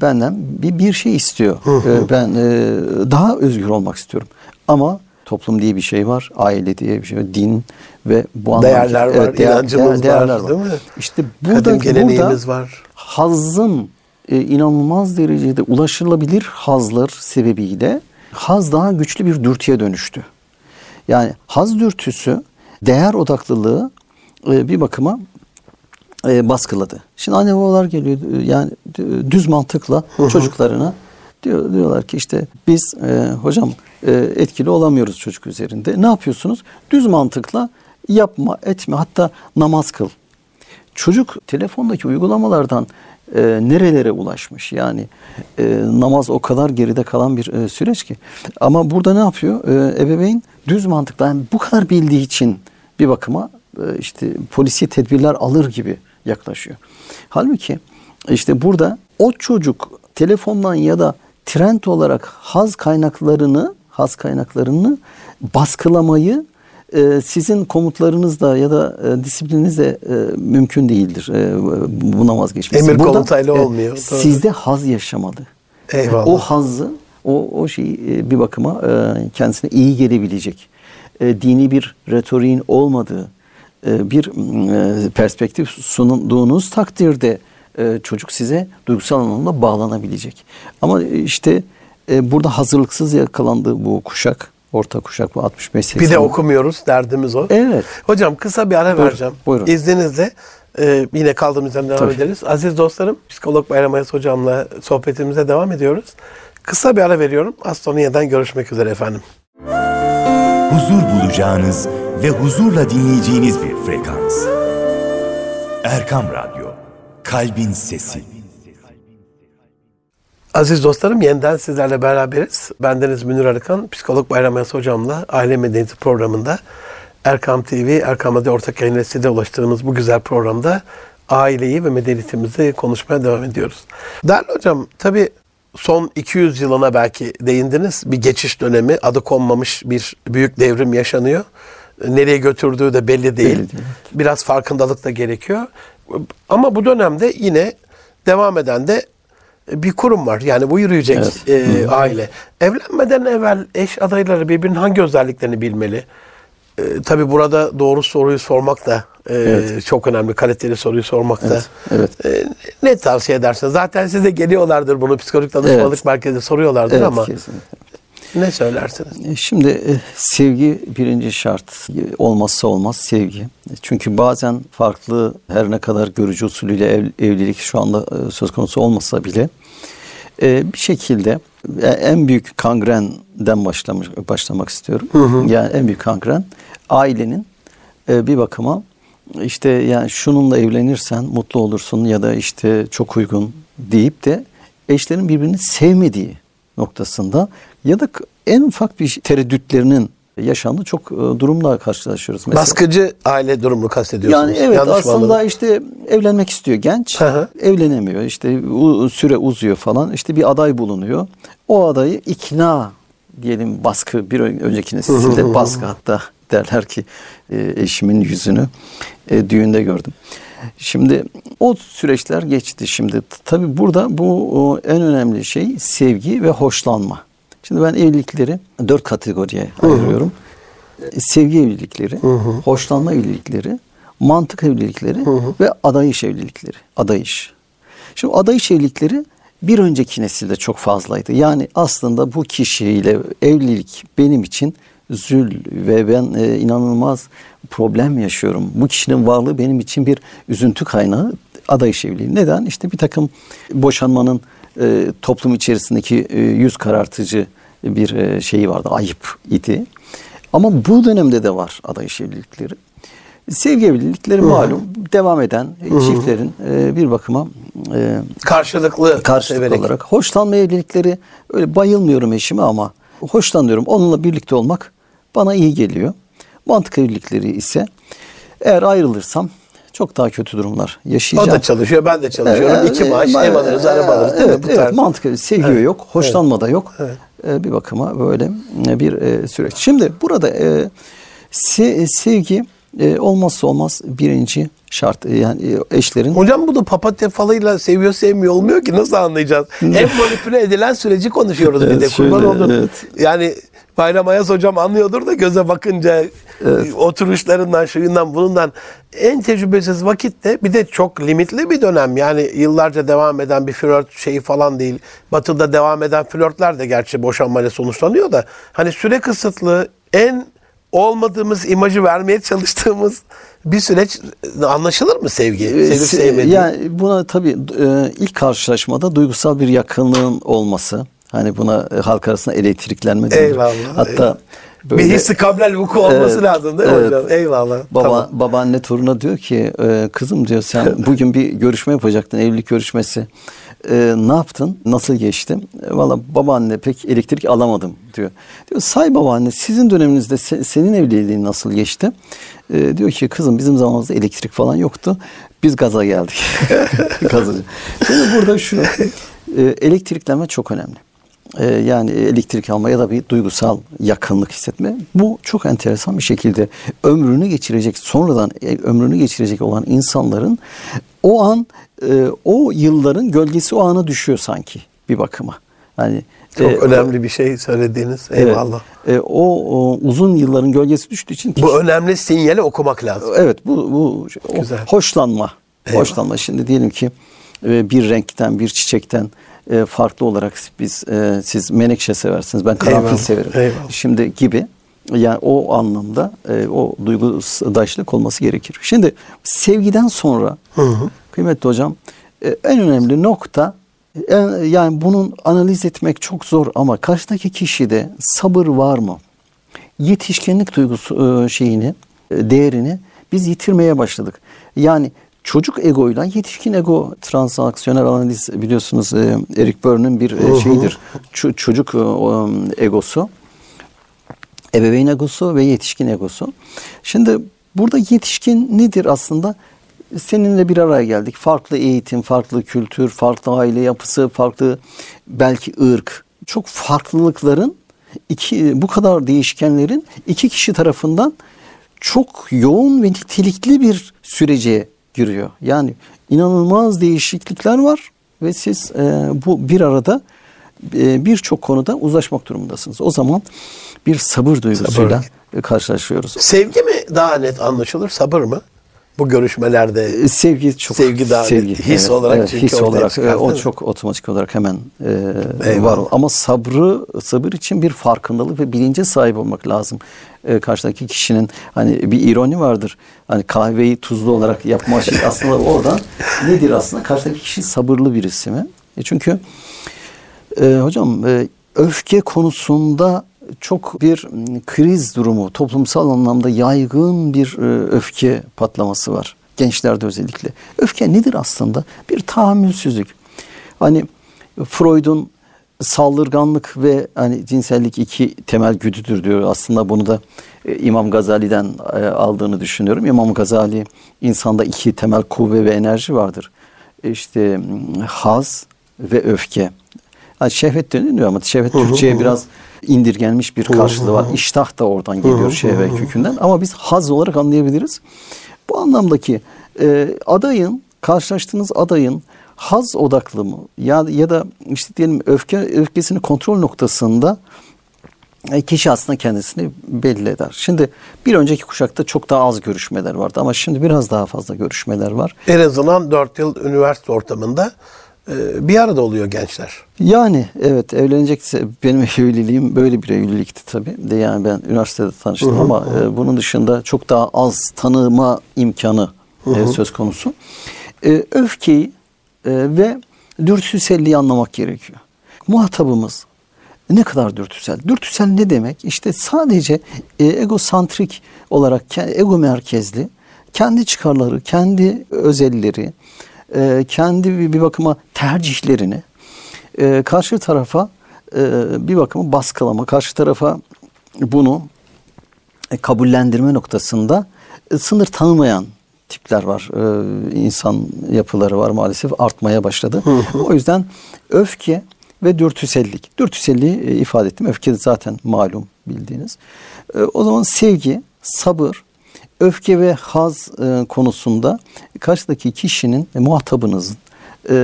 benden bir, bir şey istiyor. Ben daha özgür olmak istiyorum. Ama toplum diye bir şey var, aile diye bir şey var, din ve bu anlamda Değerler var, inancımız var, değil mi? İşte Kadim burada geleneğimiz burada var. hazın e, inanılmaz derecede ulaşılabilir hazlar sebebiyle haz daha güçlü bir dürtüye dönüştü. Yani haz dürtüsü değer odaklılığı e, bir bakıma e, baskıladı. Şimdi anne babalar geliyor yani düz mantıkla çocuklarına diyor, diyorlar ki işte biz e, hocam e, etkili olamıyoruz çocuk üzerinde. Ne yapıyorsunuz? Düz mantıkla yapma etme hatta namaz kıl. Çocuk telefondaki uygulamalardan e, nerelere ulaşmış? Yani e, namaz o kadar geride kalan bir e, süreç ki. Ama burada ne yapıyor? E, ebeveyn düz mantıkla yani bu kadar bildiği için bir bakıma e, işte polisi tedbirler alır gibi yaklaşıyor. Halbuki işte burada o çocuk telefondan ya da trend olarak haz kaynaklarını haz kaynaklarını baskılamayı e, sizin komutlarınızla ya da e, disiplininizle e, mümkün değildir. E, buna vazgeçmesi. Emir komutayla olmuyor. Doğru. Sizde haz yaşamalı. Eyvallah. O hazzı, o, o şeyi e, bir bakıma e, kendisine iyi gelebilecek, e, dini bir retoriğin olmadığı e, bir e, perspektif sunduğunuz takdirde e, çocuk size duygusal anlamda bağlanabilecek. Ama işte e, burada hazırlıksız yakalandığı bu kuşak, orta kuşak bu 65-80. Bir de okumuyoruz derdimiz o. Evet. Hocam kısa bir ara Buyurun, vereceğim. buyurun. İzninizle e, yine kaldığımız yerden devam Tabii. ederiz. Aziz dostlarım, psikolog Bayram Ayas hocamla sohbetimize devam ediyoruz. Kısa bir ara veriyorum. Az sonra yeniden görüşmek üzere efendim. huzur bulacağınız ve huzurla dinleyeceğiniz bir frekans. Erkam Radyo, Kalbin Sesi. Aziz dostlarım yeniden sizlerle beraberiz. Bendeniz Münir Arıkan, psikolog Bayram Ayas hocamla Aile Medeniyeti programında Erkam TV, Erkam Radyo ortak yayın size ulaştığımız bu güzel programda aileyi ve medeniyetimizi konuşmaya devam ediyoruz. Değerli hocam, tabii son 200 yılına belki değindiniz. Bir geçiş dönemi, adı konmamış bir büyük devrim yaşanıyor. Nereye götürdüğü de belli değil. Belli değil. Biraz farkındalık da gerekiyor. Ama bu dönemde yine devam eden de bir kurum var. Yani bu yürüyecek e, aile. Evlenmeden evvel eş adayları birbirinin hangi özelliklerini bilmeli? E, tabii burada doğru soruyu sormak da e, Evet. çok önemli. Kaliteli soruyu sormak da. Evet, evet. E, ne tavsiye edersiniz? Zaten size geliyorlardır bunu psikolojik danışmanlık Evet. merkezinde soruyorlardır Evet, ama kesinlikle. Ne söylersiniz? E, Şimdi e, sevgi birinci şart. E, Olmazsa olmaz sevgi. Çünkü bazen farklı her ne kadar görücü usulüyle ev- evlilik şu anda söz konusu olmasa bile bir şekilde en büyük kangrenden başlamış, başlamak istiyorum. Yani en büyük kangren ailenin bir bakıma işte yani şununla evlenirsen mutlu olursun ya da işte çok uygun deyip de eşlerin birbirini sevmediği noktasında ya da en ufak bir tereddütlerinin yaşandığı çok e, durumla karşılaşıyoruz. Mesela. Baskıcı aile durumunu kastediyorsunuz. Yani evet Yanlış aslında anladım? işte evlenmek istiyor genç, Hı hı. evlenemiyor. İşte süre uzuyor falan. İşte bir aday bulunuyor. O adayı ikna diyelim baskı bir ön- önceki nesilde baskı hatta derler ki e, eşimin yüzünü e, düğünde gördüm. Şimdi o süreçler geçti. Şimdi t- tabii burada bu en önemli şey sevgi ve hoşlanma. Şimdi ben evlilikleri dört kategoriye ayırıyorum. E, Sevgi evlilikleri, hoşlanma evlilikleri, mantık evlilikleri ve adayış evlilikleri. Adayış. Şimdi adayış evlilikleri bir önceki nesilde çok fazlaydı. Yani aslında bu kişiyle evlilik benim için zül ve ben e, inanılmaz problem yaşıyorum. Bu kişinin varlığı benim için bir üzüntü kaynağı aday iş evliliği. Neden? İşte bir takım boşanmanın e, toplum içerisindeki e, yüz karartıcı bir e, şeyi vardı. Ayıp idi. Ama bu dönemde de var aday evlilikleri. Sevgi evlilikleri malum devam eden çiftlerin e, bir bakıma e, Karşılıklı, karşılıklı severek. olarak. Hoşlanma evlilikleri öyle bayılmıyorum eşime ama hoşlanıyorum. Onunla birlikte olmak bana iyi geliyor. Mantık evlilikleri ise eğer ayrılırsam çok daha kötü durumlar O yaşayacağım. da çalışıyor, ben de çalışıyorum. Evet, İki maaş, evet, ev alırız, araba alırız değil evet, mi? Bu evet, tarz. mantık sevgi yok, hoşlanma da yok. E, bir bakıma böyle e, bir e, süreç. Şimdi burada e, se- sevgi olmazsa olmaz birinci şart. Yani eşlerin Hocam bu da papatya falıyla seviyor sevmiyor olmuyor ki nasıl anlayacağız? Hem manipüle edilen süreci konuşuyoruz bir Evet, de kurban şöyle, olun. evet. Yani Bayram Ayaz hocam anlıyordur da göze bakınca oturuşlarından şuyundan bunundan en tecrübesiz vakitte bir de çok limitli bir dönem yani yıllarca devam eden bir flört şeyi falan değil. Batı'da devam eden flörtler de gerçi boşanmayla sonuçlanıyor da hani süre kısıtlı en olmadığımız imajı vermeye çalıştığımız bir süreç anlaşılır mı sevgi? Sevip Se- sevmediği. Yani buna tabii e, ilk karşılaşmada duygusal bir yakınlığın olması. Hani buna e, halk arasında elektriklenme denir. Eyvallah, Hatta eyvallah. böyle bir hissi kablel vuku olması Evet, lazım değil mi evet. hocam? Eyvallah. Baba, Tamam. Babaanne toruna diyor ki e, kızım diyor sen bugün bir görüşme yapacaktın evlilik görüşmesi. E, ne yaptın? Nasıl geçti? E, Valla babaanne pek elektrik alamadım diyor. Diyor say babaanne sizin döneminizde se- senin evliliğin nasıl geçti? E, diyor ki kızım bizim zamanımızda elektrik falan yoktu. Biz gaza geldik. gaza. Şimdi burada şu e, elektriklenme çok önemli. Ee, yani elektrik alma ya da bir duygusal yakınlık hissetme. Bu çok enteresan bir şekilde ömrünü geçirecek, sonradan e, ömrünü geçirecek olan insanların o an e, o yılların gölgesi o ana düşüyor sanki bir bakıma. Yani Çok e, önemli bir şey söylediğiniz. evet, Eyvallah. e, o, o uzun yılların gölgesi düştüğü için Bu önemli sinyali okumak lazım. Evet bu bu Güzel. hoşlanma. Eyvallah. Hoşlanma. Şimdi diyelim ki e, bir renkten, bir çiçekten e, farklı olarak biz e, siz menekşe seversiniz. Ben karanfil Eyvallah, severim. eyvallah. Şimdi gibi yani o anlamda e, o duygudaşlık olması gerekir. Şimdi sevgiden sonra kıymetli hocam e, en önemli nokta e, yani bunun analiz etmek çok zor ama karşıdaki kişide sabır var mı? yetişkinlik duygusu e, şeyini, e, değerini biz yitirmeye başladık. Yani çocuk egoyla yetişkin ego transaksiyonel analiz biliyorsunuz e, Eric Berne'ın bir e, şeyidir. Ç- çocuk e, e, egosu, ebeveyn egosu ve yetişkin egosu. Şimdi burada yetişkin nedir aslında? Seninle bir araya geldik. Farklı eğitim, farklı kültür, farklı aile yapısı, farklı belki ırk. Çok farklılıkların iki bu kadar değişkenlerin iki kişi tarafından çok yoğun ve nitelikli bir sürece giriyor. Yani inanılmaz değişiklikler var ve siz e, bu bir arada e, birçok konuda uzlaşmak durumundasınız. O zaman bir sabır duygusuyla e, karşılaşıyoruz. Sevgi mi daha net anlaşılır, sabır mı? Bu görüşmelerde E, Sevgi çok Sevgi daha net. His olarak çünkü his olarak çıkar, o çok otomatik olarak hemen e, var ama sabrı sabır için bir farkındalık ve bilince sahip olmak lazım. E, karşıdaki kişinin hani bir ironi vardır. Hani kahveyi tuzlu olarak yapma şey aslında oradan nedir aslında? Karşıdaki kişi sabırlı birisi mi? E çünkü e, hocam e, öfke konusunda çok bir m, kriz durumu, toplumsal anlamda yaygın bir e, öfke patlaması var. Gençlerde özellikle. Öfke nedir aslında? Bir tahammülsüzlük. Hani Freud'un saldırganlık ve hani cinsellik iki temel güdüdür diyor. Aslında bunu da e, İmam Gazali'den aldığını düşünüyorum. İmam Gazali insanda iki temel kuvve ve enerji vardır. İşte haz ve öfke. Yani şehvet deniliyor ama şehvet Türkçe'ye biraz indirgenmiş bir karşılığı var. İştah da oradan geliyor şehvet kökünden ama biz haz olarak anlayabiliriz. Bu anlamdaki e, adayın, karşılaştığınız adayın haz odaklı mı ya, ya da işte diyelim öfke öfkesini kontrol noktasında e, kişi aslında kendisini belli eder. Şimdi bir önceki kuşakta çok daha az görüşmeler vardı ama şimdi biraz daha fazla görüşmeler var. en azından 4 yıl üniversite ortamında bir arada oluyor gençler. Yani evet evlenecekse benim evliliğim böyle bir evlilikti tabii. De yani ben üniversitede tanıştım ama e, bunun dışında çok daha az tanıma imkanı e, söz konusu. E, öfkeyi ve dürtüselliği anlamak gerekiyor. Muhatabımız ne kadar dürtüsel? Dürtüsel ne demek? İşte sadece egosantrik olarak ego merkezli kendi çıkarları, kendi özelleri, e, kendi bir, bakıma tercihlerini e, karşı tarafa e, bir bakıma baskılama, karşı tarafa bunu e, kabullendirme noktasında e, sınır tanımayan tipler var. E, insan yapıları var maalesef artmaya başladı. O yüzden öfke ve dürtüsellik. Dürtüselliği e, ifade ettim. Öfke zaten malum bildiğiniz. E, o zaman sevgi, sabır, öfke ve haz e, konusunda karşıdaki kişinin, e, muhatabınızın e,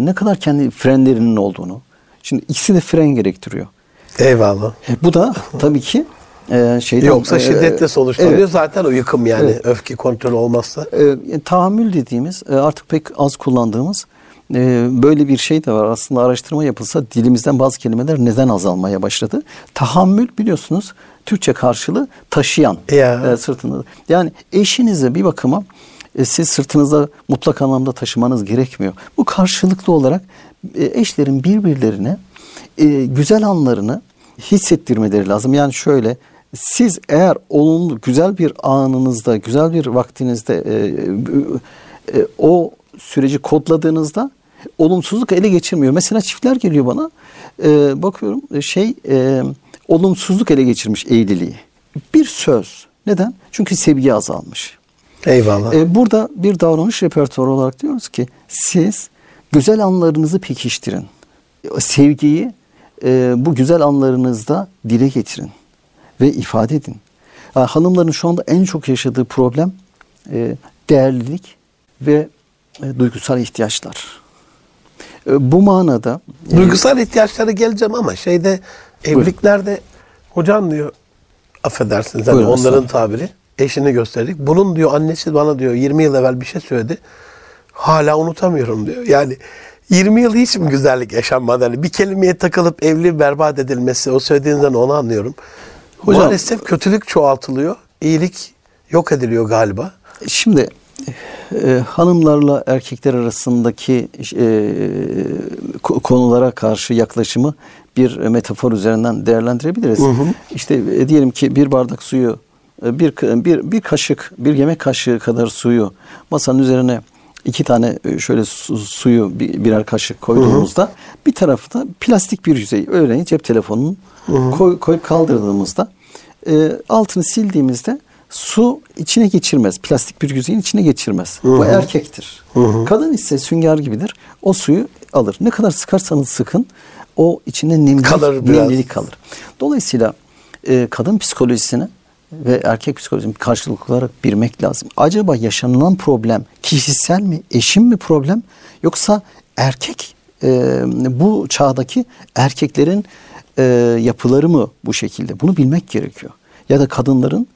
ne kadar kendi frenlerinin olduğunu. Şimdi ikisi de fren gerektiriyor. Eyvallah. E, bu da tabii ki e, şeyden, Yoksa e, şiddetle sonuçlanıyor. evet. Zaten o yıkım yani. Evet. Öfke kontrolü olmazsa. E, tahammül dediğimiz e, artık pek az kullandığımız e, böyle bir şey de var. Aslında araştırma yapılsa dilimizden bazı kelimeler neden azalmaya başladı. Tahammül biliyorsunuz Türkçe karşılığı taşıyan Ya. e, sırtında. Yani eşinize bir bakıma e, siz sırtınızda mutlak anlamda taşımanız gerekmiyor. Bu karşılıklı olarak e, eşlerin birbirlerine e, güzel anlarını hissettirmeleri lazım. Yani şöyle siz eğer olumlu güzel bir anınızda, güzel bir vaktinizde e, e, o süreci kodladığınızda olumsuzluk ele geçirmiyor. Mesela çiftler geliyor bana e, bakıyorum e, şey e, olumsuzluk ele geçirmiş evliliği. Bir söz. Neden? Çünkü sevgi azalmış. Eyvallah. E, burada bir davranış repertuarı olarak diyoruz ki siz güzel anlarınızı pekiştirin. E, Sevgiyi e, bu güzel anlarınızda dile getirin ve ifade edin. Ha, hanımların şu anda en çok yaşadığı problem e, değerlilik ve e, duygusal ihtiyaçlar. E, bu manada e, Duygusal ihtiyaçları geleceğim ama şeyde evliliklerde hocam diyor affedersiniz hani Buyurun, onların tabiri eşini gösterdik. Bunun diyor annesi bana diyor 20 yıl evvel bir şey söyledi. Hala unutamıyorum diyor. Yani 20 yıl hiç mi güzellik yaşanmadı? Hani bir kelimeye takılıp evli berbat edilmesi o söylediğinizden onu anlıyorum. Hocam- Maalesef kötülük çoğaltılıyor. iyilik yok ediliyor galiba. Şimdi e, hanımlarla erkekler arasındaki e, ko- konulara karşı yaklaşımı bir metafor üzerinden değerlendirebiliriz. İşte e, diyelim ki bir bardak suyu, e, bir bir bir kaşık, bir yemek kaşığı kadar suyu masanın üzerine iki tane e, şöyle su- suyu bir- birer kaşık koyduğumuzda bir tarafı da plastik bir yüzey. Örneğin cep telefonunun koy- koyup kaldırdığımızda e, altını sildiğimizde su içine geçirmez. Plastik bir yüzeyin içine geçirmez. Bu erkektir. Kadın ise sünger gibidir. O suyu alır. Ne kadar sıkarsanız sıkın o içinde nemlilik, Kalır biraz. nemlilik kalır. Dolayısıyla e, kadın psikolojisini ve erkek psikolojisini karşılıklı olarak bilmek lazım. Acaba yaşanılan problem kişisel mi, eşim mi problem yoksa erkek e, bu çağdaki erkeklerin e, yapıları mı bu şekilde? Bunu bilmek gerekiyor. Ya da kadınların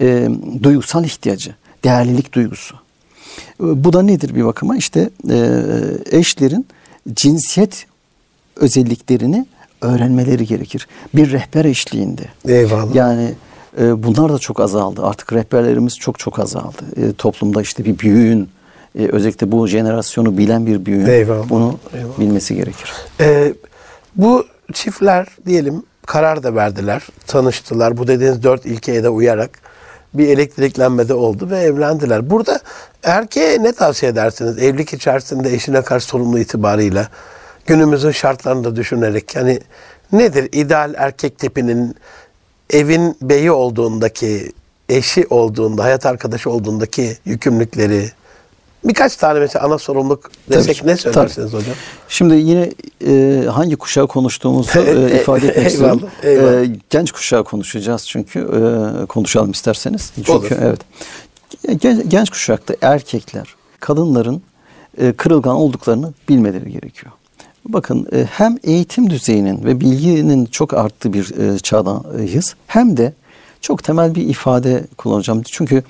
e, duygusal ihtiyacı, değerlilik duygusu. E, Bu da nedir bir bakıma? İşte e, eşlerin cinsiyet özelliklerini öğrenmeleri gerekir. Bir rehber eşliğinde. Eyvallah. Yani e, bunlar da çok azaldı. Artık rehberlerimiz çok çok azaldı. E, toplumda işte bir büyüğün, e, özellikle bu jenerasyonu bilen bir büyüğün Eyvallah. bunu Eyvallah. bilmesi gerekir. Ee, bu çiftler diyelim karar da verdiler, tanıştılar. Bu dediğiniz dört ilkeye de uyarak bir elektriklenme de oldu ve evlendiler. Burada erkeğe ne tavsiye edersiniz? Evlilik içerisinde eşine karşı sorumlu itibarıyla günümüzün şartlarını da düşünerek yani nedir ideal erkek tipinin evin beyi olduğundaki, eşi olduğunda, hayat arkadaşı olduğundaki yükümlülükleri birkaç tane mesela ana sorumluluk desek ki, ne söylersiniz hocam? Şimdi yine e, hangi kuşağı konuştuğumuzu e, ifade etmek Eyvallah, istiyorum. eyvallah. E, genç kuşağı konuşacağız çünkü e, konuşalım isterseniz. Çünkü Olur. evet. Gen- Genç kuşakta erkekler kadınların e, kırılgan olduklarını bilmeleri gerekiyor. Bakın e, hem eğitim düzeyinin ve bilginin çok arttığı bir e, çağdayız hem de çok temel bir ifade kullanacağım. Çünkü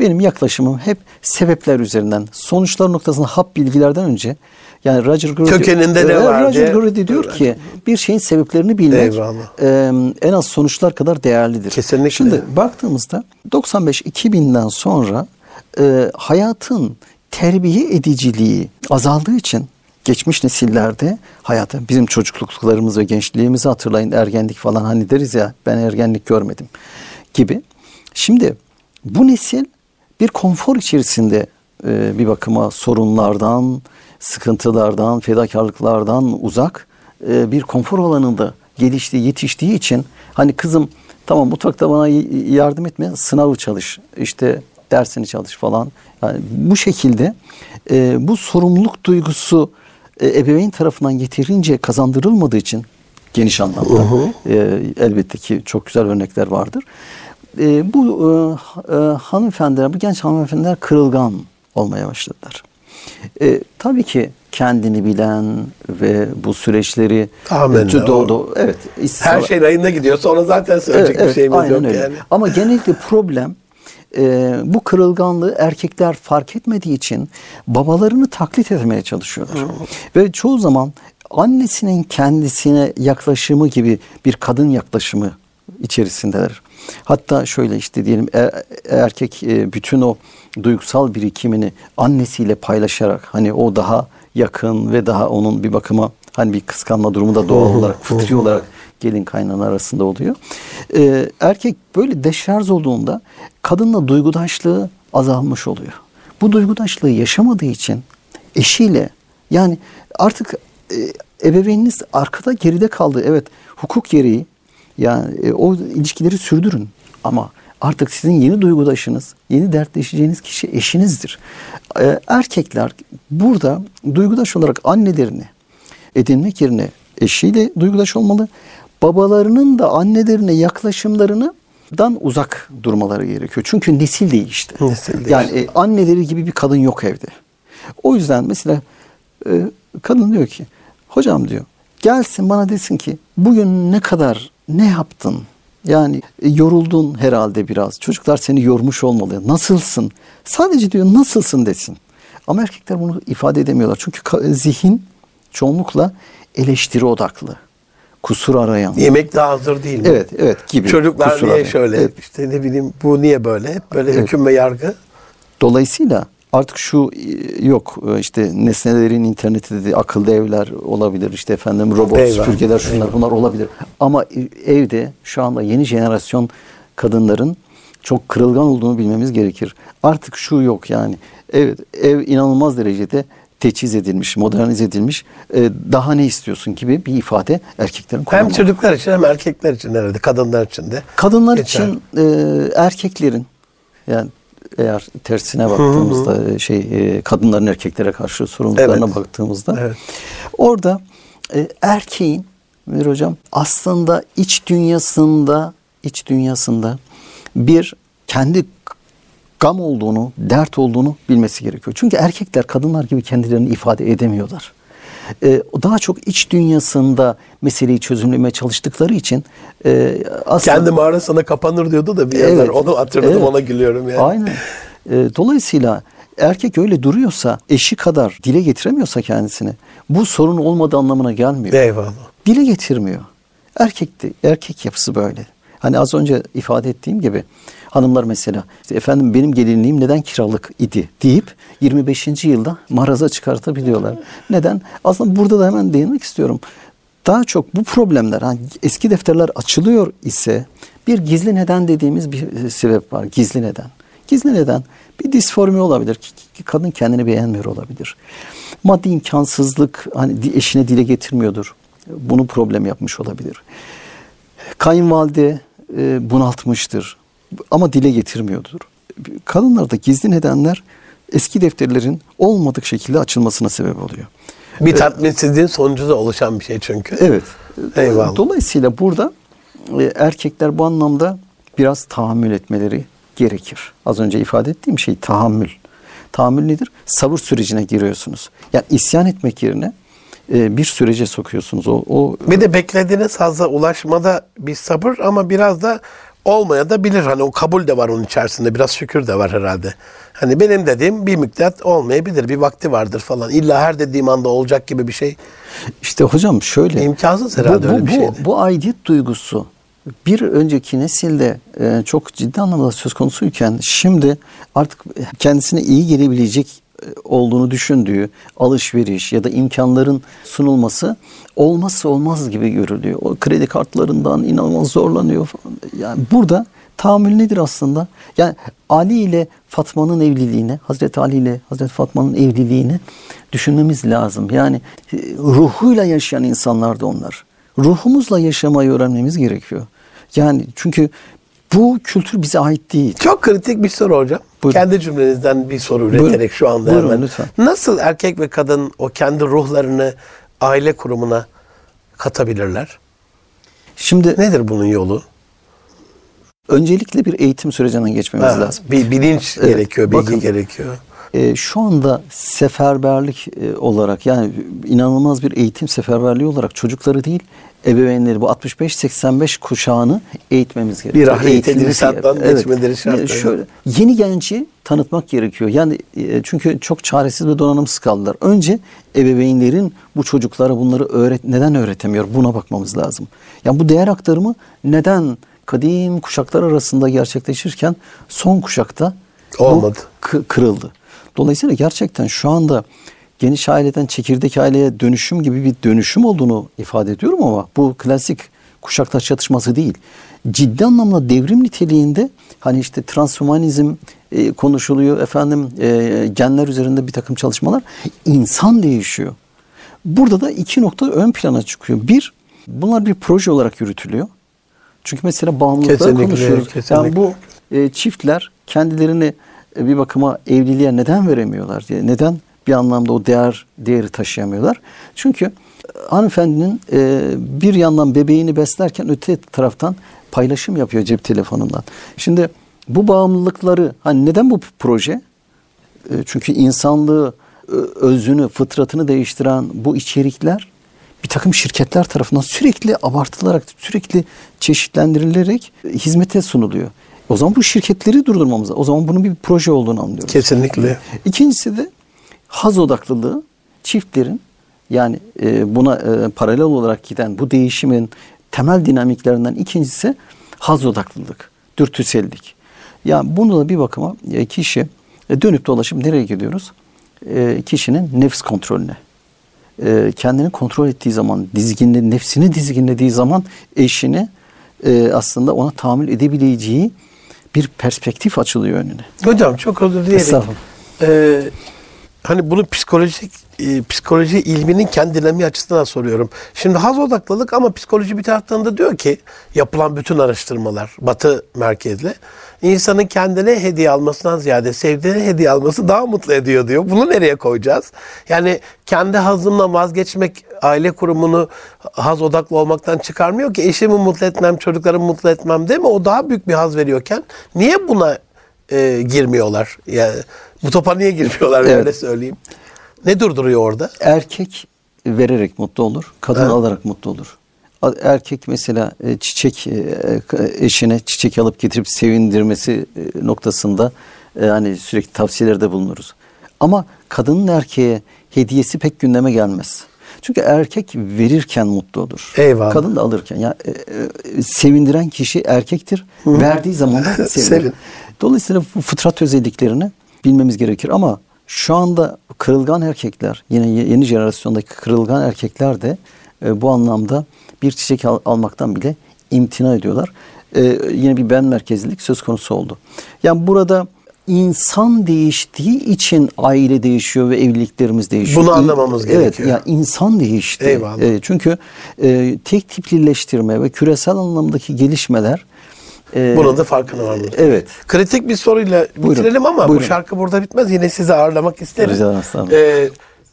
benim yaklaşımım hep sebepler üzerinden. Sonuçlar noktasında hap bilgilerden önce yani Roger Grody, Kökeninde ne Evet, var Roger Grody diyor ki bir şeyin sebeplerini bilmek Eyvallah. e, en az sonuçlar kadar değerlidir. Kesinlikle. Şimdi baktığımızda 95-2000'den sonra e, hayatın terbiye ediciliği azaldığı için geçmiş nesillerde hayata bizim çocukluklarımız ve gençliğimizi hatırlayın ergenlik falan hani deriz ya ben ergenlik görmedim gibi. Şimdi bu nesil bir konfor içerisinde e, bir bakıma sorunlardan, sıkıntılardan, fedakarlıklardan uzak e, bir konfor alanında geliştiği, yetiştiği için hani kızım tamam mutfakta bana yardım etme, sınavı çalış, işte dersini çalış falan. Yani bu şekilde e, bu sorumluluk duygusu e, ebeveyn tarafından yeterince kazandırılmadığı için geniş anlamda e, elbette ki çok güzel örnekler vardır. E, bu e, e, hanımefendiler, bu genç hanımefendiler kırılgan olmaya başladılar. E, tabii ki kendini bilen ve bu süreçleri Amenna, e, do- o- do- evet Her şey rayında gidiyorsa ona zaten söyleyecek bir şeyimiz yok öyle. yani. Ama genellikle problem e, bu kırılganlığı erkekler fark etmediği için babalarını taklit etmeye çalışıyorlar. Ve çoğu zaman annesinin kendisine yaklaşımı gibi bir kadın yaklaşımı içerisindeler. Hatta şöyle işte diyelim e- erkek e, bütün o duygusal birikimini annesiyle paylaşarak hani o daha yakın ve daha onun bir bakıma hani bir kıskanma durumu da doğal olarak fıtri olarak gelin kaynana arasında oluyor. Ee, erkek böyle deşarj olduğunda kadınla duygudaşlığı azalmış oluyor. Bu duygudaşlığı yaşamadığı için eşiyle yani artık e, ebeveyniniz arkada geride kaldı. Evet hukuk gereği yani e, o ilişkileri sürdürün ama artık sizin yeni duygudaşınız, yeni dertleşeceğiniz kişi eşinizdir. Ee, erkekler burada duygudaş olarak annelerini edinmek yerine eşiyle duygudaş olmalı. Babalarının da annelerine yaklaşımlarını dan uzak durmaları gerekiyor. Çünkü nesil değişti. Nesil değişti. Yani e, anneleri gibi bir kadın yok evde. O yüzden mesela e, kadın diyor ki hocam diyor gelsin bana desin ki bugün ne kadar ne yaptın? Yani e, yoruldun herhalde biraz. Çocuklar seni yormuş olmalı. Nasılsın? Sadece diyor nasılsın desin. Ama erkekler bunu ifade edemiyorlar. Çünkü zihin çoğunlukla eleştiri odaklı. Kusur arayan. Yemek daha hazır değil mi? Evet, evet gibi. Çocuklar kusur niye arayan. şöyle Evet. işte ne bileyim bu niye böyle hep böyle Evet. hüküm ve yargı. Dolayısıyla artık şu e, yok e, işte nesnelerin interneti dedi akıllı evler olabilir işte efendim robot Eyvah, süpürgeler şunlar bunlar olabilir. Ama e, evde şu anda yeni jenerasyon kadınların çok kırılgan olduğunu bilmemiz gerekir. Artık şu yok yani evet ev inanılmaz derecede teçhiz edilmiş, modernize edilmiş. E, daha ne istiyorsun gibi bir ifade erkeklerin Hem kullanmaları. çocuklar için hem erkekler için herhalde kadınlar için de. Kadınlar Geçer. için e, erkeklerin yani eğer tersine baktığımızda e, şey e, kadınların erkeklere karşı sorumluluklarına Evet. baktığımızda Evet. orada e, erkeğin Münir hocam aslında iç dünyasında iç dünyasında bir kendi gam olduğunu, dert olduğunu bilmesi gerekiyor. Çünkü erkekler kadınlar gibi kendilerini ifade edemiyorlar. Ee, daha çok iç dünyasında meseleyi çözümlemeye çalıştıkları için e, aslında Kendi mağarasına kapanır diyordu da bir yazar. Evet. Onu hatırladım Evet. ona gülüyorum yani. Aynen. Ee, dolayısıyla erkek öyle duruyorsa, eşi kadar dile getiremiyorsa kendisini, bu sorun olmadığı anlamına gelmiyor. Eyvallah. Dile getirmiyor. Erkek de, erkek yapısı böyle. Hani az önce ifade ettiğim gibi hanımlar mesela efendim benim gelinliğim neden kiralık idi deyip 25. yılda maraza çıkartabiliyorlar. Neden? Aslında burada da hemen değinmek istiyorum. Daha çok bu problemler hani eski defterler açılıyor ise bir gizli neden dediğimiz bir sebep var. Gizli neden. Gizli neden bir disformi olabilir. Ki- Kadın kendini beğenmiyor olabilir. Maddi imkansızlık hani eşine dile getirmiyordur. Bunu problem yapmış olabilir. Kayınvalide e, bunaltmıştır ama dile getirmiyordur. Kadınlarda gizli nedenler eski defterlerin olmadık şekilde açılmasına sebep oluyor. Bir tatminsizliğin sonucu da oluşan bir şey çünkü. Evet. Eyvallah. Dolayısıyla burada e, erkekler bu anlamda biraz tahammül etmeleri gerekir. Az önce ifade ettiğim şey tahammül. Tahammül nedir? Sabır sürecine giriyorsunuz. Yani isyan etmek yerine e, bir sürece sokuyorsunuz. O, o Bir de beklediğiniz hazza ulaşmada bir sabır ama biraz da olmaya da bilir. Hani o kabul de var onun içerisinde. Biraz şükür de var herhalde. Hani benim dediğim bir müddet olmayabilir. Bir vakti vardır falan. İlla her dediğim anda olacak gibi bir şey. İşte hocam şöyle. İmkansız herhalde bu, öyle bir bu, şey. Bu aidiyet duygusu bir önceki nesilde e, çok ciddi anlamda söz konusuyken şimdi artık kendisine iyi gelebilecek olduğunu düşündüğü alışveriş ya da imkanların sunulması olmazsa olmaz gibi görülüyor. O kredi kartlarından inanılmaz zorlanıyor falan. Yani burada tahammül nedir aslında? Yani Ali ile Fatma'nın evliliğine, Hazreti Ali ile Hazreti Fatma'nın evliliğini düşünmemiz lazım. Yani e, ruhuyla yaşayan insanlardı onlar. Ruhumuzla yaşamayı öğrenmemiz gerekiyor. Yani çünkü bu kültür bize ait değil. Çok kritik bir soru hocam. Buyurun. Kendi cümlenizden bir soru Buyurun. üreterek şu anda Buyurun, hemen. lütfen. Nasıl erkek ve kadın o kendi ruhlarını aile kurumuna katabilirler? Şimdi Nedir bunun yolu? öncelikle bir eğitim sürecinden geçmemiz Ha, lazım. bir bilinç Evet, gerekiyor, bilgi bakın. gerekiyor. E, şu anda seferberlik e, olarak yani inanılmaz bir eğitim seferberliği olarak çocukları değil ebeveynleri bu 65-85 kuşağını eğitmemiz gerekiyor. Bir Eğitilmesi tedrisattan gerekiyor. geçmeleri şart, evet. Şöyle, yeni genci tanıtmak gerekiyor. Yani e, çünkü çok çaresiz ve donanımsız kaldılar. Önce ebeveynlerin bu çocuklara bunları öğret neden öğretemiyor buna bakmamız lazım. Yani bu değer aktarımı neden kadim kuşaklar arasında gerçekleşirken son kuşakta Olmadı. kı- kırıldı. Dolayısıyla gerçekten şu anda geniş aileden çekirdek aileye dönüşüm gibi bir dönüşüm olduğunu ifade ediyorum ama bu klasik kuşaklar çatışması değil. Ciddi anlamda devrim niteliğinde hani işte transhumanizm e, konuşuluyor efendim e, genler üzerinde bir takım çalışmalar insan değişiyor. Burada da iki nokta ön plana çıkıyor. Bir, bunlar bir proje olarak yürütülüyor. Çünkü mesela bağımlılıkları Kesinlikle, konuşuyoruz. kesinlikle. Yani bu e, çiftler kendilerini bir bakıma evliliğe neden veremiyorlar diye. Neden bir anlamda o değer değeri taşıyamıyorlar? Çünkü e, hanımefendinin e, bir yandan bebeğini beslerken öte taraftan paylaşım yapıyor cep telefonundan. Şimdi bu bağımlılıkları hani neden bu proje? E, Çünkü insanlığı, ö- özünü, fıtratını değiştiren bu içerikler bir takım şirketler tarafından sürekli abartılarak, sürekli çeşitlendirilerek e, hizmete sunuluyor. O zaman bu şirketleri durdurmamız lazım. O zaman bunun bir proje olduğunu anlıyoruz. Kesinlikle. İkincisi de haz odaklılığı çiftlerin yani e, buna e, paralel olarak giden bu değişimin temel dinamiklerinden ikincisi haz odaklılık, dürtüsellik. Yani bunu da bir bakıma e, kişi dönüp dolaşıp nereye gidiyoruz? Kişinin nefs kontrolüne. E, kendini kontrol ettiği zaman, dizginli, nefsini dizginlediği zaman eşini e, aslında ona tahammül edebileceği bir perspektif açılıyor önüne. Hocam çok özür dileyerek. Estağfurullah. Ee, hani bunu psikolojik e, psikoloji ilminin kendi dinamiği açısından soruyorum. Şimdi haz odaklılık ama psikoloji bir taraftan da diyor ki yapılan bütün araştırmalar batı merkezli insanın kendine hediye almasından ziyade sevdiğine hediye alması daha mutlu ediyor diyor. Bunu nereye koyacağız? Yani kendi hazımla vazgeçmek aile kurumunu haz odaklı olmaktan çıkarmıyor ki eşimi mutlu etmem, çocuklarımı mutlu etmem değil mi? O daha büyük bir haz veriyorken niye buna e, girmiyorlar? Yani bu topa niye girmiyorlar Evet. öyle söyleyeyim. Ne durduruyor orada? Erkek vererek mutlu olur, kadın Evet. alarak mutlu olur. Erkek mesela e, çiçek e, eşine çiçek alıp getirip sevindirmesi e, noktasında e, hani sürekli tavsiyelerde bulunuruz. Ama kadının erkeğe hediyesi pek gündeme gelmez. Çünkü erkek verirken mutlu olur. Eyvallah. Kadın da alırken. Ya e, e, sevindiren kişi erkektir. Verdiği zaman da sevinir. Sevin. Dolayısıyla bu fıtrat özelliklerini bilmemiz gerekir ama şu anda kırılgan erkekler, yine ye- yeni jenerasyondaki kırılgan erkekler de e, bu anlamda bir çiçek al- almaktan bile imtina ediyorlar. E, yine bir ben merkezlilik söz konusu oldu. Yani burada insan değiştiği için aile değişiyor ve evliliklerimiz değişiyor. Bunu anlamamız evet, gerekiyor. ya insan değişti. Eyvallah. E, çünkü e, tek tiplileştirme ve küresel anlamdaki gelişmeler e, Bunun da farkına varmamız. Evet. Kritik bir soruyla Buyurun. bitirelim ama Buyurun. bu şarkı burada bitmez. Yine sizi ağırlamak isterim. Rica ederim. Ee,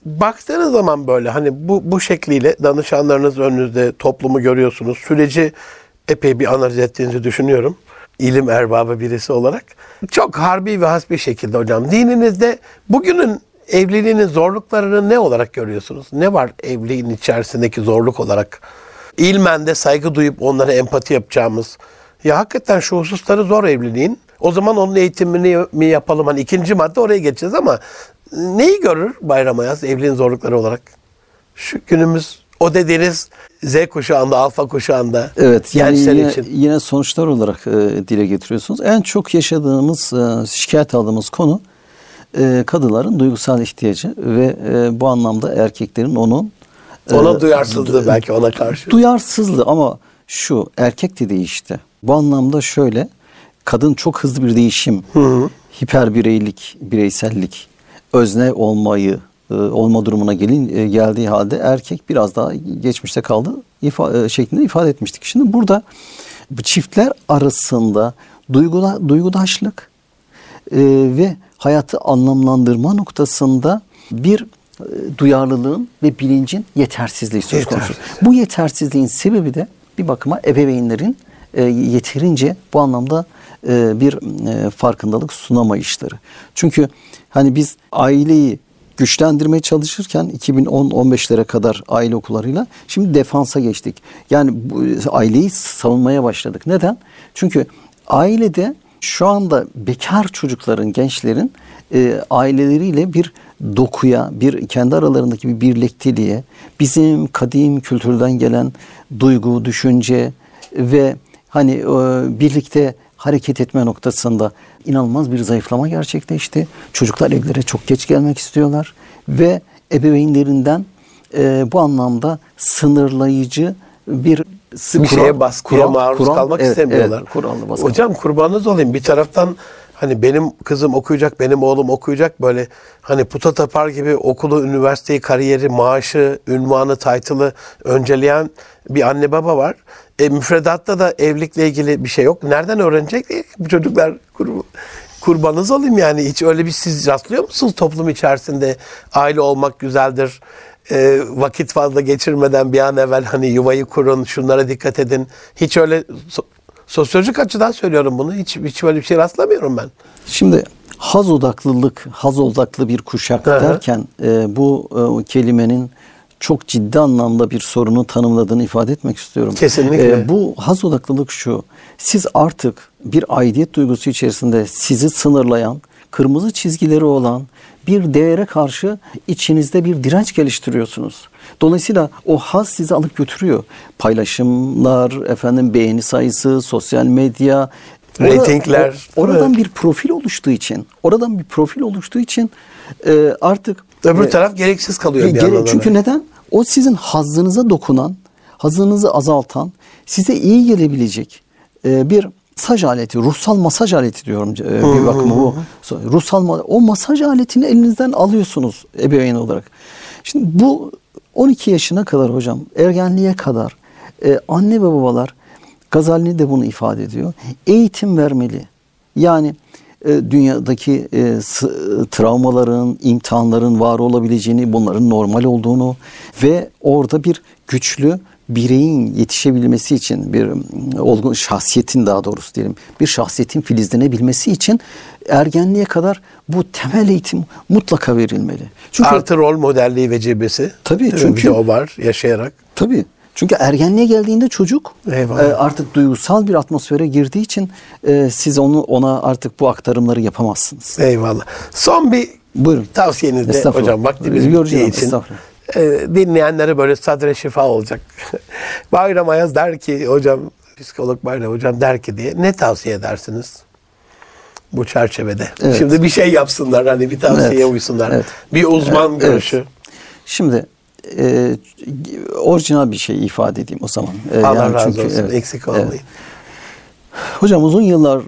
baktığınız zaman böyle hani bu bu şekliyle danışanlarınız önünüzde toplumu görüyorsunuz. Süreci epey bir analiz ettiğinizi düşünüyorum. İlim erbabı birisi olarak. Çok harbi ve hasbi şekilde hocam. Dininizde bugünün evliliğinin zorluklarını ne olarak görüyorsunuz? Ne var evliliğin içerisindeki zorluk olarak? İlmen de saygı duyup onlara empati yapacağımız Ya hakikaten şu hususları zor evliliğin. O zaman onun eğitimini mi yapalım? Hani ikinci madde oraya geçeceğiz ama neyi görür Bayram Ayaz evliliğin zorlukları olarak? Şu günümüz o dediğiniz Z kuşağında, alfa kuşağında Evet yani yine, için. yine sonuçlar olarak e, dile getiriyorsunuz. En çok yaşadığımız, e, şikayet aldığımız konu e, kadınların duygusal ihtiyacı ve e, bu anlamda erkeklerin onun e, Ona duyarsızlığı belki ona karşı. duyarsızlığı ama şu erkek de değişti. Bu anlamda şöyle kadın çok hızlı bir değişim, hiper bireylik, bireysellik, özne olmayı e, olma durumuna gelin e, geldiği halde erkek biraz daha geçmişte kaldı ifa, e, şeklinde ifade etmiştik. Şimdi burada bu çiftler arasında duygula, duygudaşlık e, ve hayatı anlamlandırma noktasında bir e, duyarlılığın ve bilincin yetersizliği söz konusu. Yetersiz. Bu yetersizliğin sebebi de bir bakıma ebeveynlerin e, yeterince bu anlamda e, bir e, farkındalık sunamayışları. Çünkü hani biz aileyi güçlendirmeye çalışırken 2010-15'lere kadar aile okullarıyla şimdi defansa geçtik. Yani bu, aileyi savunmaya başladık. Neden? Çünkü ailede şu anda bekar çocukların, gençlerin e, aileleriyle bir dokuya, bir kendi aralarındaki bir birlikteliğe, bizim kadim kültürden gelen duygu, düşünce ve hani e, birlikte hareket etme noktasında inanılmaz bir zayıflama gerçekleşti. Çocuklar evlere çok geç gelmek istiyorlar ve ebeveynlerinden e, bu anlamda sınırlayıcı bir bir şeye baskıya maruz kalmak evet, istemiyorlar. Evet, kurallı baskı. Hocam kurbanınız olayım. Bir taraftan hani benim kızım okuyacak, benim oğlum okuyacak böyle hani puta tapar gibi okulu, üniversiteyi, kariyeri, maaşı, ünvanı, title'ı önceleyen bir anne baba var. E, müfredatta da evlilikle ilgili bir şey yok. Nereden öğrenecek ki bu çocuklar kur, kurbanınız olayım yani. Hiç öyle bir siz rastlıyor musunuz toplum içerisinde? Aile olmak güzeldir. E, vakit fazla geçirmeden bir an evvel hani yuvayı kurun, şunlara dikkat edin. Hiç öyle so- sosyolojik açıdan söylüyorum bunu. Hiç hiç böyle bir şey rastlamıyorum ben. Şimdi haz odaklılık, haz odaklı bir kuşak Hı hı. derken e, bu e, kelimenin çok ciddi anlamda bir sorunu tanımladığını ifade etmek istiyorum. Kesinlikle. bu haz odaklılık şu. Siz artık bir aidiyet duygusu içerisinde sizi sınırlayan, kırmızı çizgileri olan bir değere karşı içinizde bir direnç geliştiriyorsunuz. Dolayısıyla o haz sizi alıp götürüyor. Paylaşımlar, efendim beğeni sayısı, sosyal medya, o- oradan bir profil oluştuğu için, oradan bir profil oluştuğu için e, artık Öbür e, taraf gereksiz kalıyor bir Gere- çünkü neden? O sizin hazzınıza dokunan, hazınızı azaltan, size iyi gelebilecek e, bir masaj aleti, ruhsal masaj aleti diyorum e, bir bakıma bu. Ruhsal o masaj aletini elinizden alıyorsunuz ebeveyn olarak. Şimdi bu 12 yaşına kadar hocam, ergenliğe kadar e, anne ve babalar Gazali de bunu ifade ediyor. Eğitim vermeli. Yani dünyadaki e, travmaların, imtihanların var olabileceğini, bunların normal olduğunu ve orada bir güçlü bireyin yetişebilmesi için bir olgun şahsiyetin daha doğrusu diyelim bir şahsiyetin filizlenebilmesi için ergenliğe kadar bu temel eğitim mutlaka verilmeli. Çünkü Artı rol modelliği ve cebesi. Tabii, çünkü- o var yaşayarak. Tabii. Çünkü ergenliğe geldiğinde çocuk Eyvallah. e, artık duygusal bir atmosfere girdiği için e, siz onu ona artık bu aktarımları yapamazsınız. Eyvallah. Son bir Buyurun. tavsiyeniz de hocam vaktimiz bittiği için. estağfurullah. e, dinleyenlere böyle sadre şifa olacak. Bayram Ayaz der ki hocam psikolog Bayram hocam der ki diye ne tavsiye edersiniz? Bu çerçevede. Evet. Şimdi bir şey yapsınlar hani bir tavsiyeye Evet. uysunlar. Evet. Bir uzman Evet. görüşü. Şimdi e, orijinal bir şey ifade edeyim o zaman. E, Allah yani razı çünkü- olsun. evet, Eksik evet. olmayın. Hocam uzun yıllar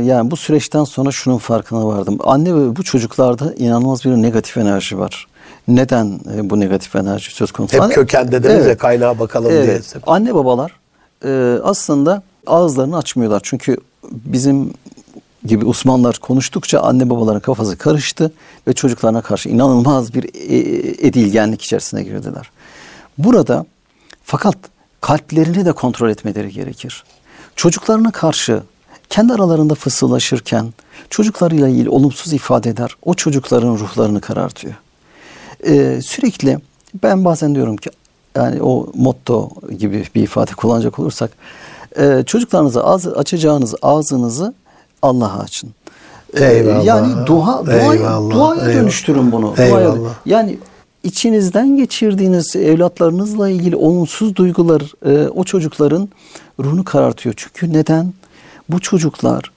e, yani bu süreçten sonra şunun farkına vardım. Anne ve bu çocuklarda inanılmaz bir negatif enerji var. Neden e, bu negatif enerji söz konusu? Hep köken dediniz ya Evet. kaynağa bakalım diye. Evet. Anne babalar e, aslında ağızlarını açmıyorlar. Çünkü bizim gibi Osmanlılar konuştukça anne babaların kafası karıştı ve çocuklarına karşı inanılmaz bir e, edilgenlik içerisine girdiler. Burada fakat kalplerini de kontrol etmeleri gerekir. Çocuklarına karşı kendi aralarında fısıldaşırken çocuklarıyla ilgili olumsuz ifadeler o çocukların ruhlarını karartıyor. Ee, sürekli ben bazen diyorum ki yani o motto gibi bir ifade kullanacak olursak Ee, çocuklarınıza ağız, açacağınız ağzınızı Allah'a açın. Ee, Eyvallah. Yani dua, duaya, Eyvallah, duaya eyvallah. dönüştürün bunu. Eyvallah. Duaya- yani içinizden geçirdiğiniz evlatlarınızla ilgili olumsuz duygular e, o çocukların ruhunu karartıyor. Çünkü neden? Bu çocuklar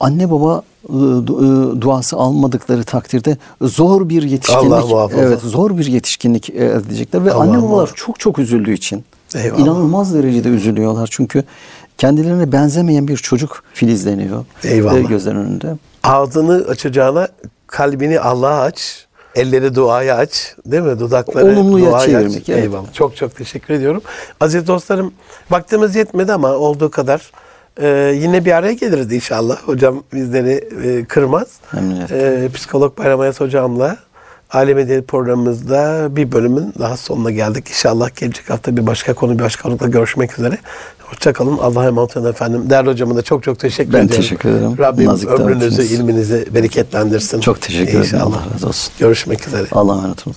anne baba e, e, duası almadıkları takdirde zor bir yetişkinlik Allah evet zor bir yetişkinlik e, edecekler ve Allah anne babalar muhafaza. çok çok üzüldüğü için Eyvallah. inanılmaz derecede üzülüyorlar. Çünkü kendilerine benzemeyen bir çocuk filizleniyor Eyvallah. gözlerinin önünde. Ağzını açacağına kalbini Allah'a aç. Elleri duaya aç. Değil mi? Dudakları Olumluya duaya çevirmek, aç. evet. Eyvallah. Çok çok teşekkür ediyorum. Aziz dostlarım vaktimiz yetmedi ama olduğu kadar e, yine bir araya geliriz inşallah. Hocam bizleri e, kırmaz. Memnuniyetle. E, Psikolog Bayram Ayas hocamla Alem Medeniyet programımızda bir bölümün daha sonuna geldik. İnşallah gelecek hafta bir başka konu, bir başka konukla görüşmek üzere. Hoşçakalın. Allah'a emanet olun efendim. Değerli hocama da çok çok teşekkür Ben ediyorum. teşekkür ederim. Rabbim Nazik ömrünüzü, davetiniz. ilminizi bereketlendirsin. Çok teşekkür ederim. İnşallah. Allah razı olsun. Görüşmek üzere. Allah'a emanet olun.